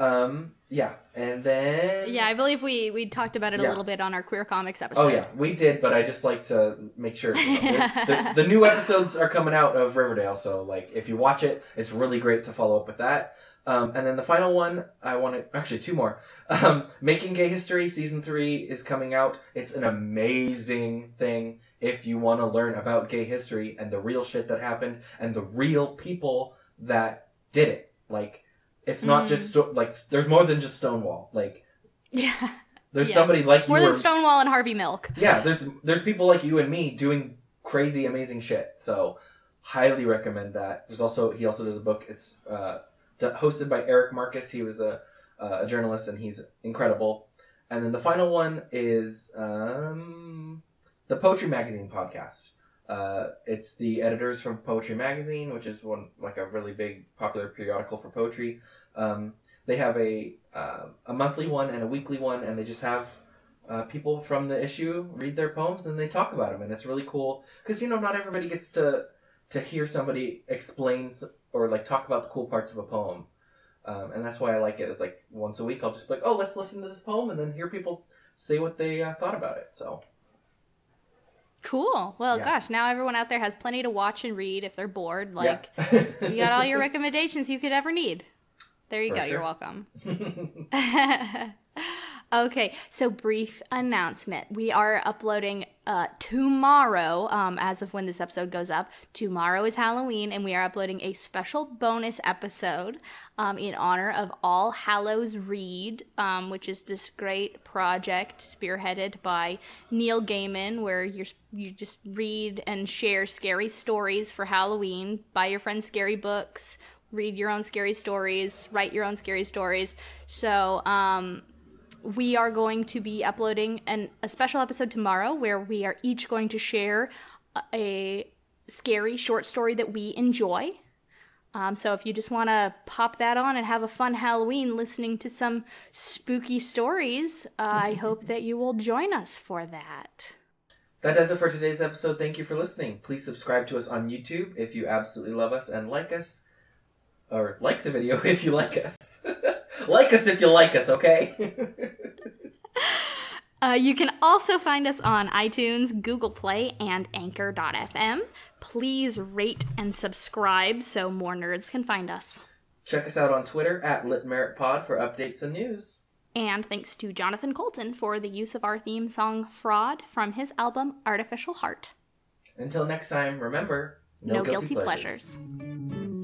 Um, yeah, and then Yeah, I believe we we talked about it a little bit on our queer comics episode. Oh yeah, we did, but I just like to make sure the, the new episodes are coming out of Riverdale. So like, if you watch it, it's really great to follow up with that. Um, and then the final one, I want to actually two more. Um, Making Gay History season three is coming out. It's an amazing thing if you want to learn about gay history and the real shit that happened and the real people that did it. Like, it's not Mm. just sto- like there's more than just Stonewall. Like, Yeah. there's Yes. somebody like More you More than Stonewall and Harvey Milk. yeah, there's there's people like you and me doing crazy, amazing shit. So highly recommend that. There's also he also does a book. It's uh, hosted by Eric Marcus. He was a uh, a journalist and he's incredible. And then the final one is um, the Poetry Magazine podcast. Uh, it's the editors from Poetry Magazine, which is one like a really big popular periodical for poetry. Um, they have a uh, a monthly one and a weekly one, and they just have uh, people from the issue read their poems and they talk about them, and it's really cool because you know not everybody gets to to hear somebody explain or like talk about the cool parts of a poem, um, and that's why I like it. It's like once a week I'll just be like, oh, let's listen to this poem, and then hear people say what they uh, thought about it. So Cool. Well, Yeah. gosh, now everyone out there has plenty to watch and read if they're bored. Like, yeah. you got all your recommendations you could ever need. There you For go. sure. You're welcome. Okay, so brief announcement. We are uploading uh, tomorrow, um, as of when this episode goes up. Tomorrow is Halloween, and we are uploading a special bonus episode um, in honor of All Hallows Read, um, which is this great project spearheaded by Neil Gaiman, where you you just read and share scary stories for Halloween. Buy your friends scary books, read your own scary stories, write your own scary stories. So, um, we are going to be uploading an, a special episode tomorrow where we are each going to share a scary short story that we enjoy. Um, so if you just want to pop that on and have a fun Halloween listening to some spooky stories, uh, I hope that you will join us for that. That does it for today's episode. Thank you for listening. Please subscribe to us on YouTube if you absolutely love us and like us. Or like the video if you like us. like us if you like us, okay? uh, you can also find us on iTunes, Google Play, and Anchor.fm. Please rate and subscribe so more nerds can find us. Check us out on Twitter at LitMeritPod for updates and news. And thanks to Jonathan Coulton for the use of our theme song Fraud from his album Artificial Heart. Until next time, remember no, no guilty, guilty, pleasures. pleasures.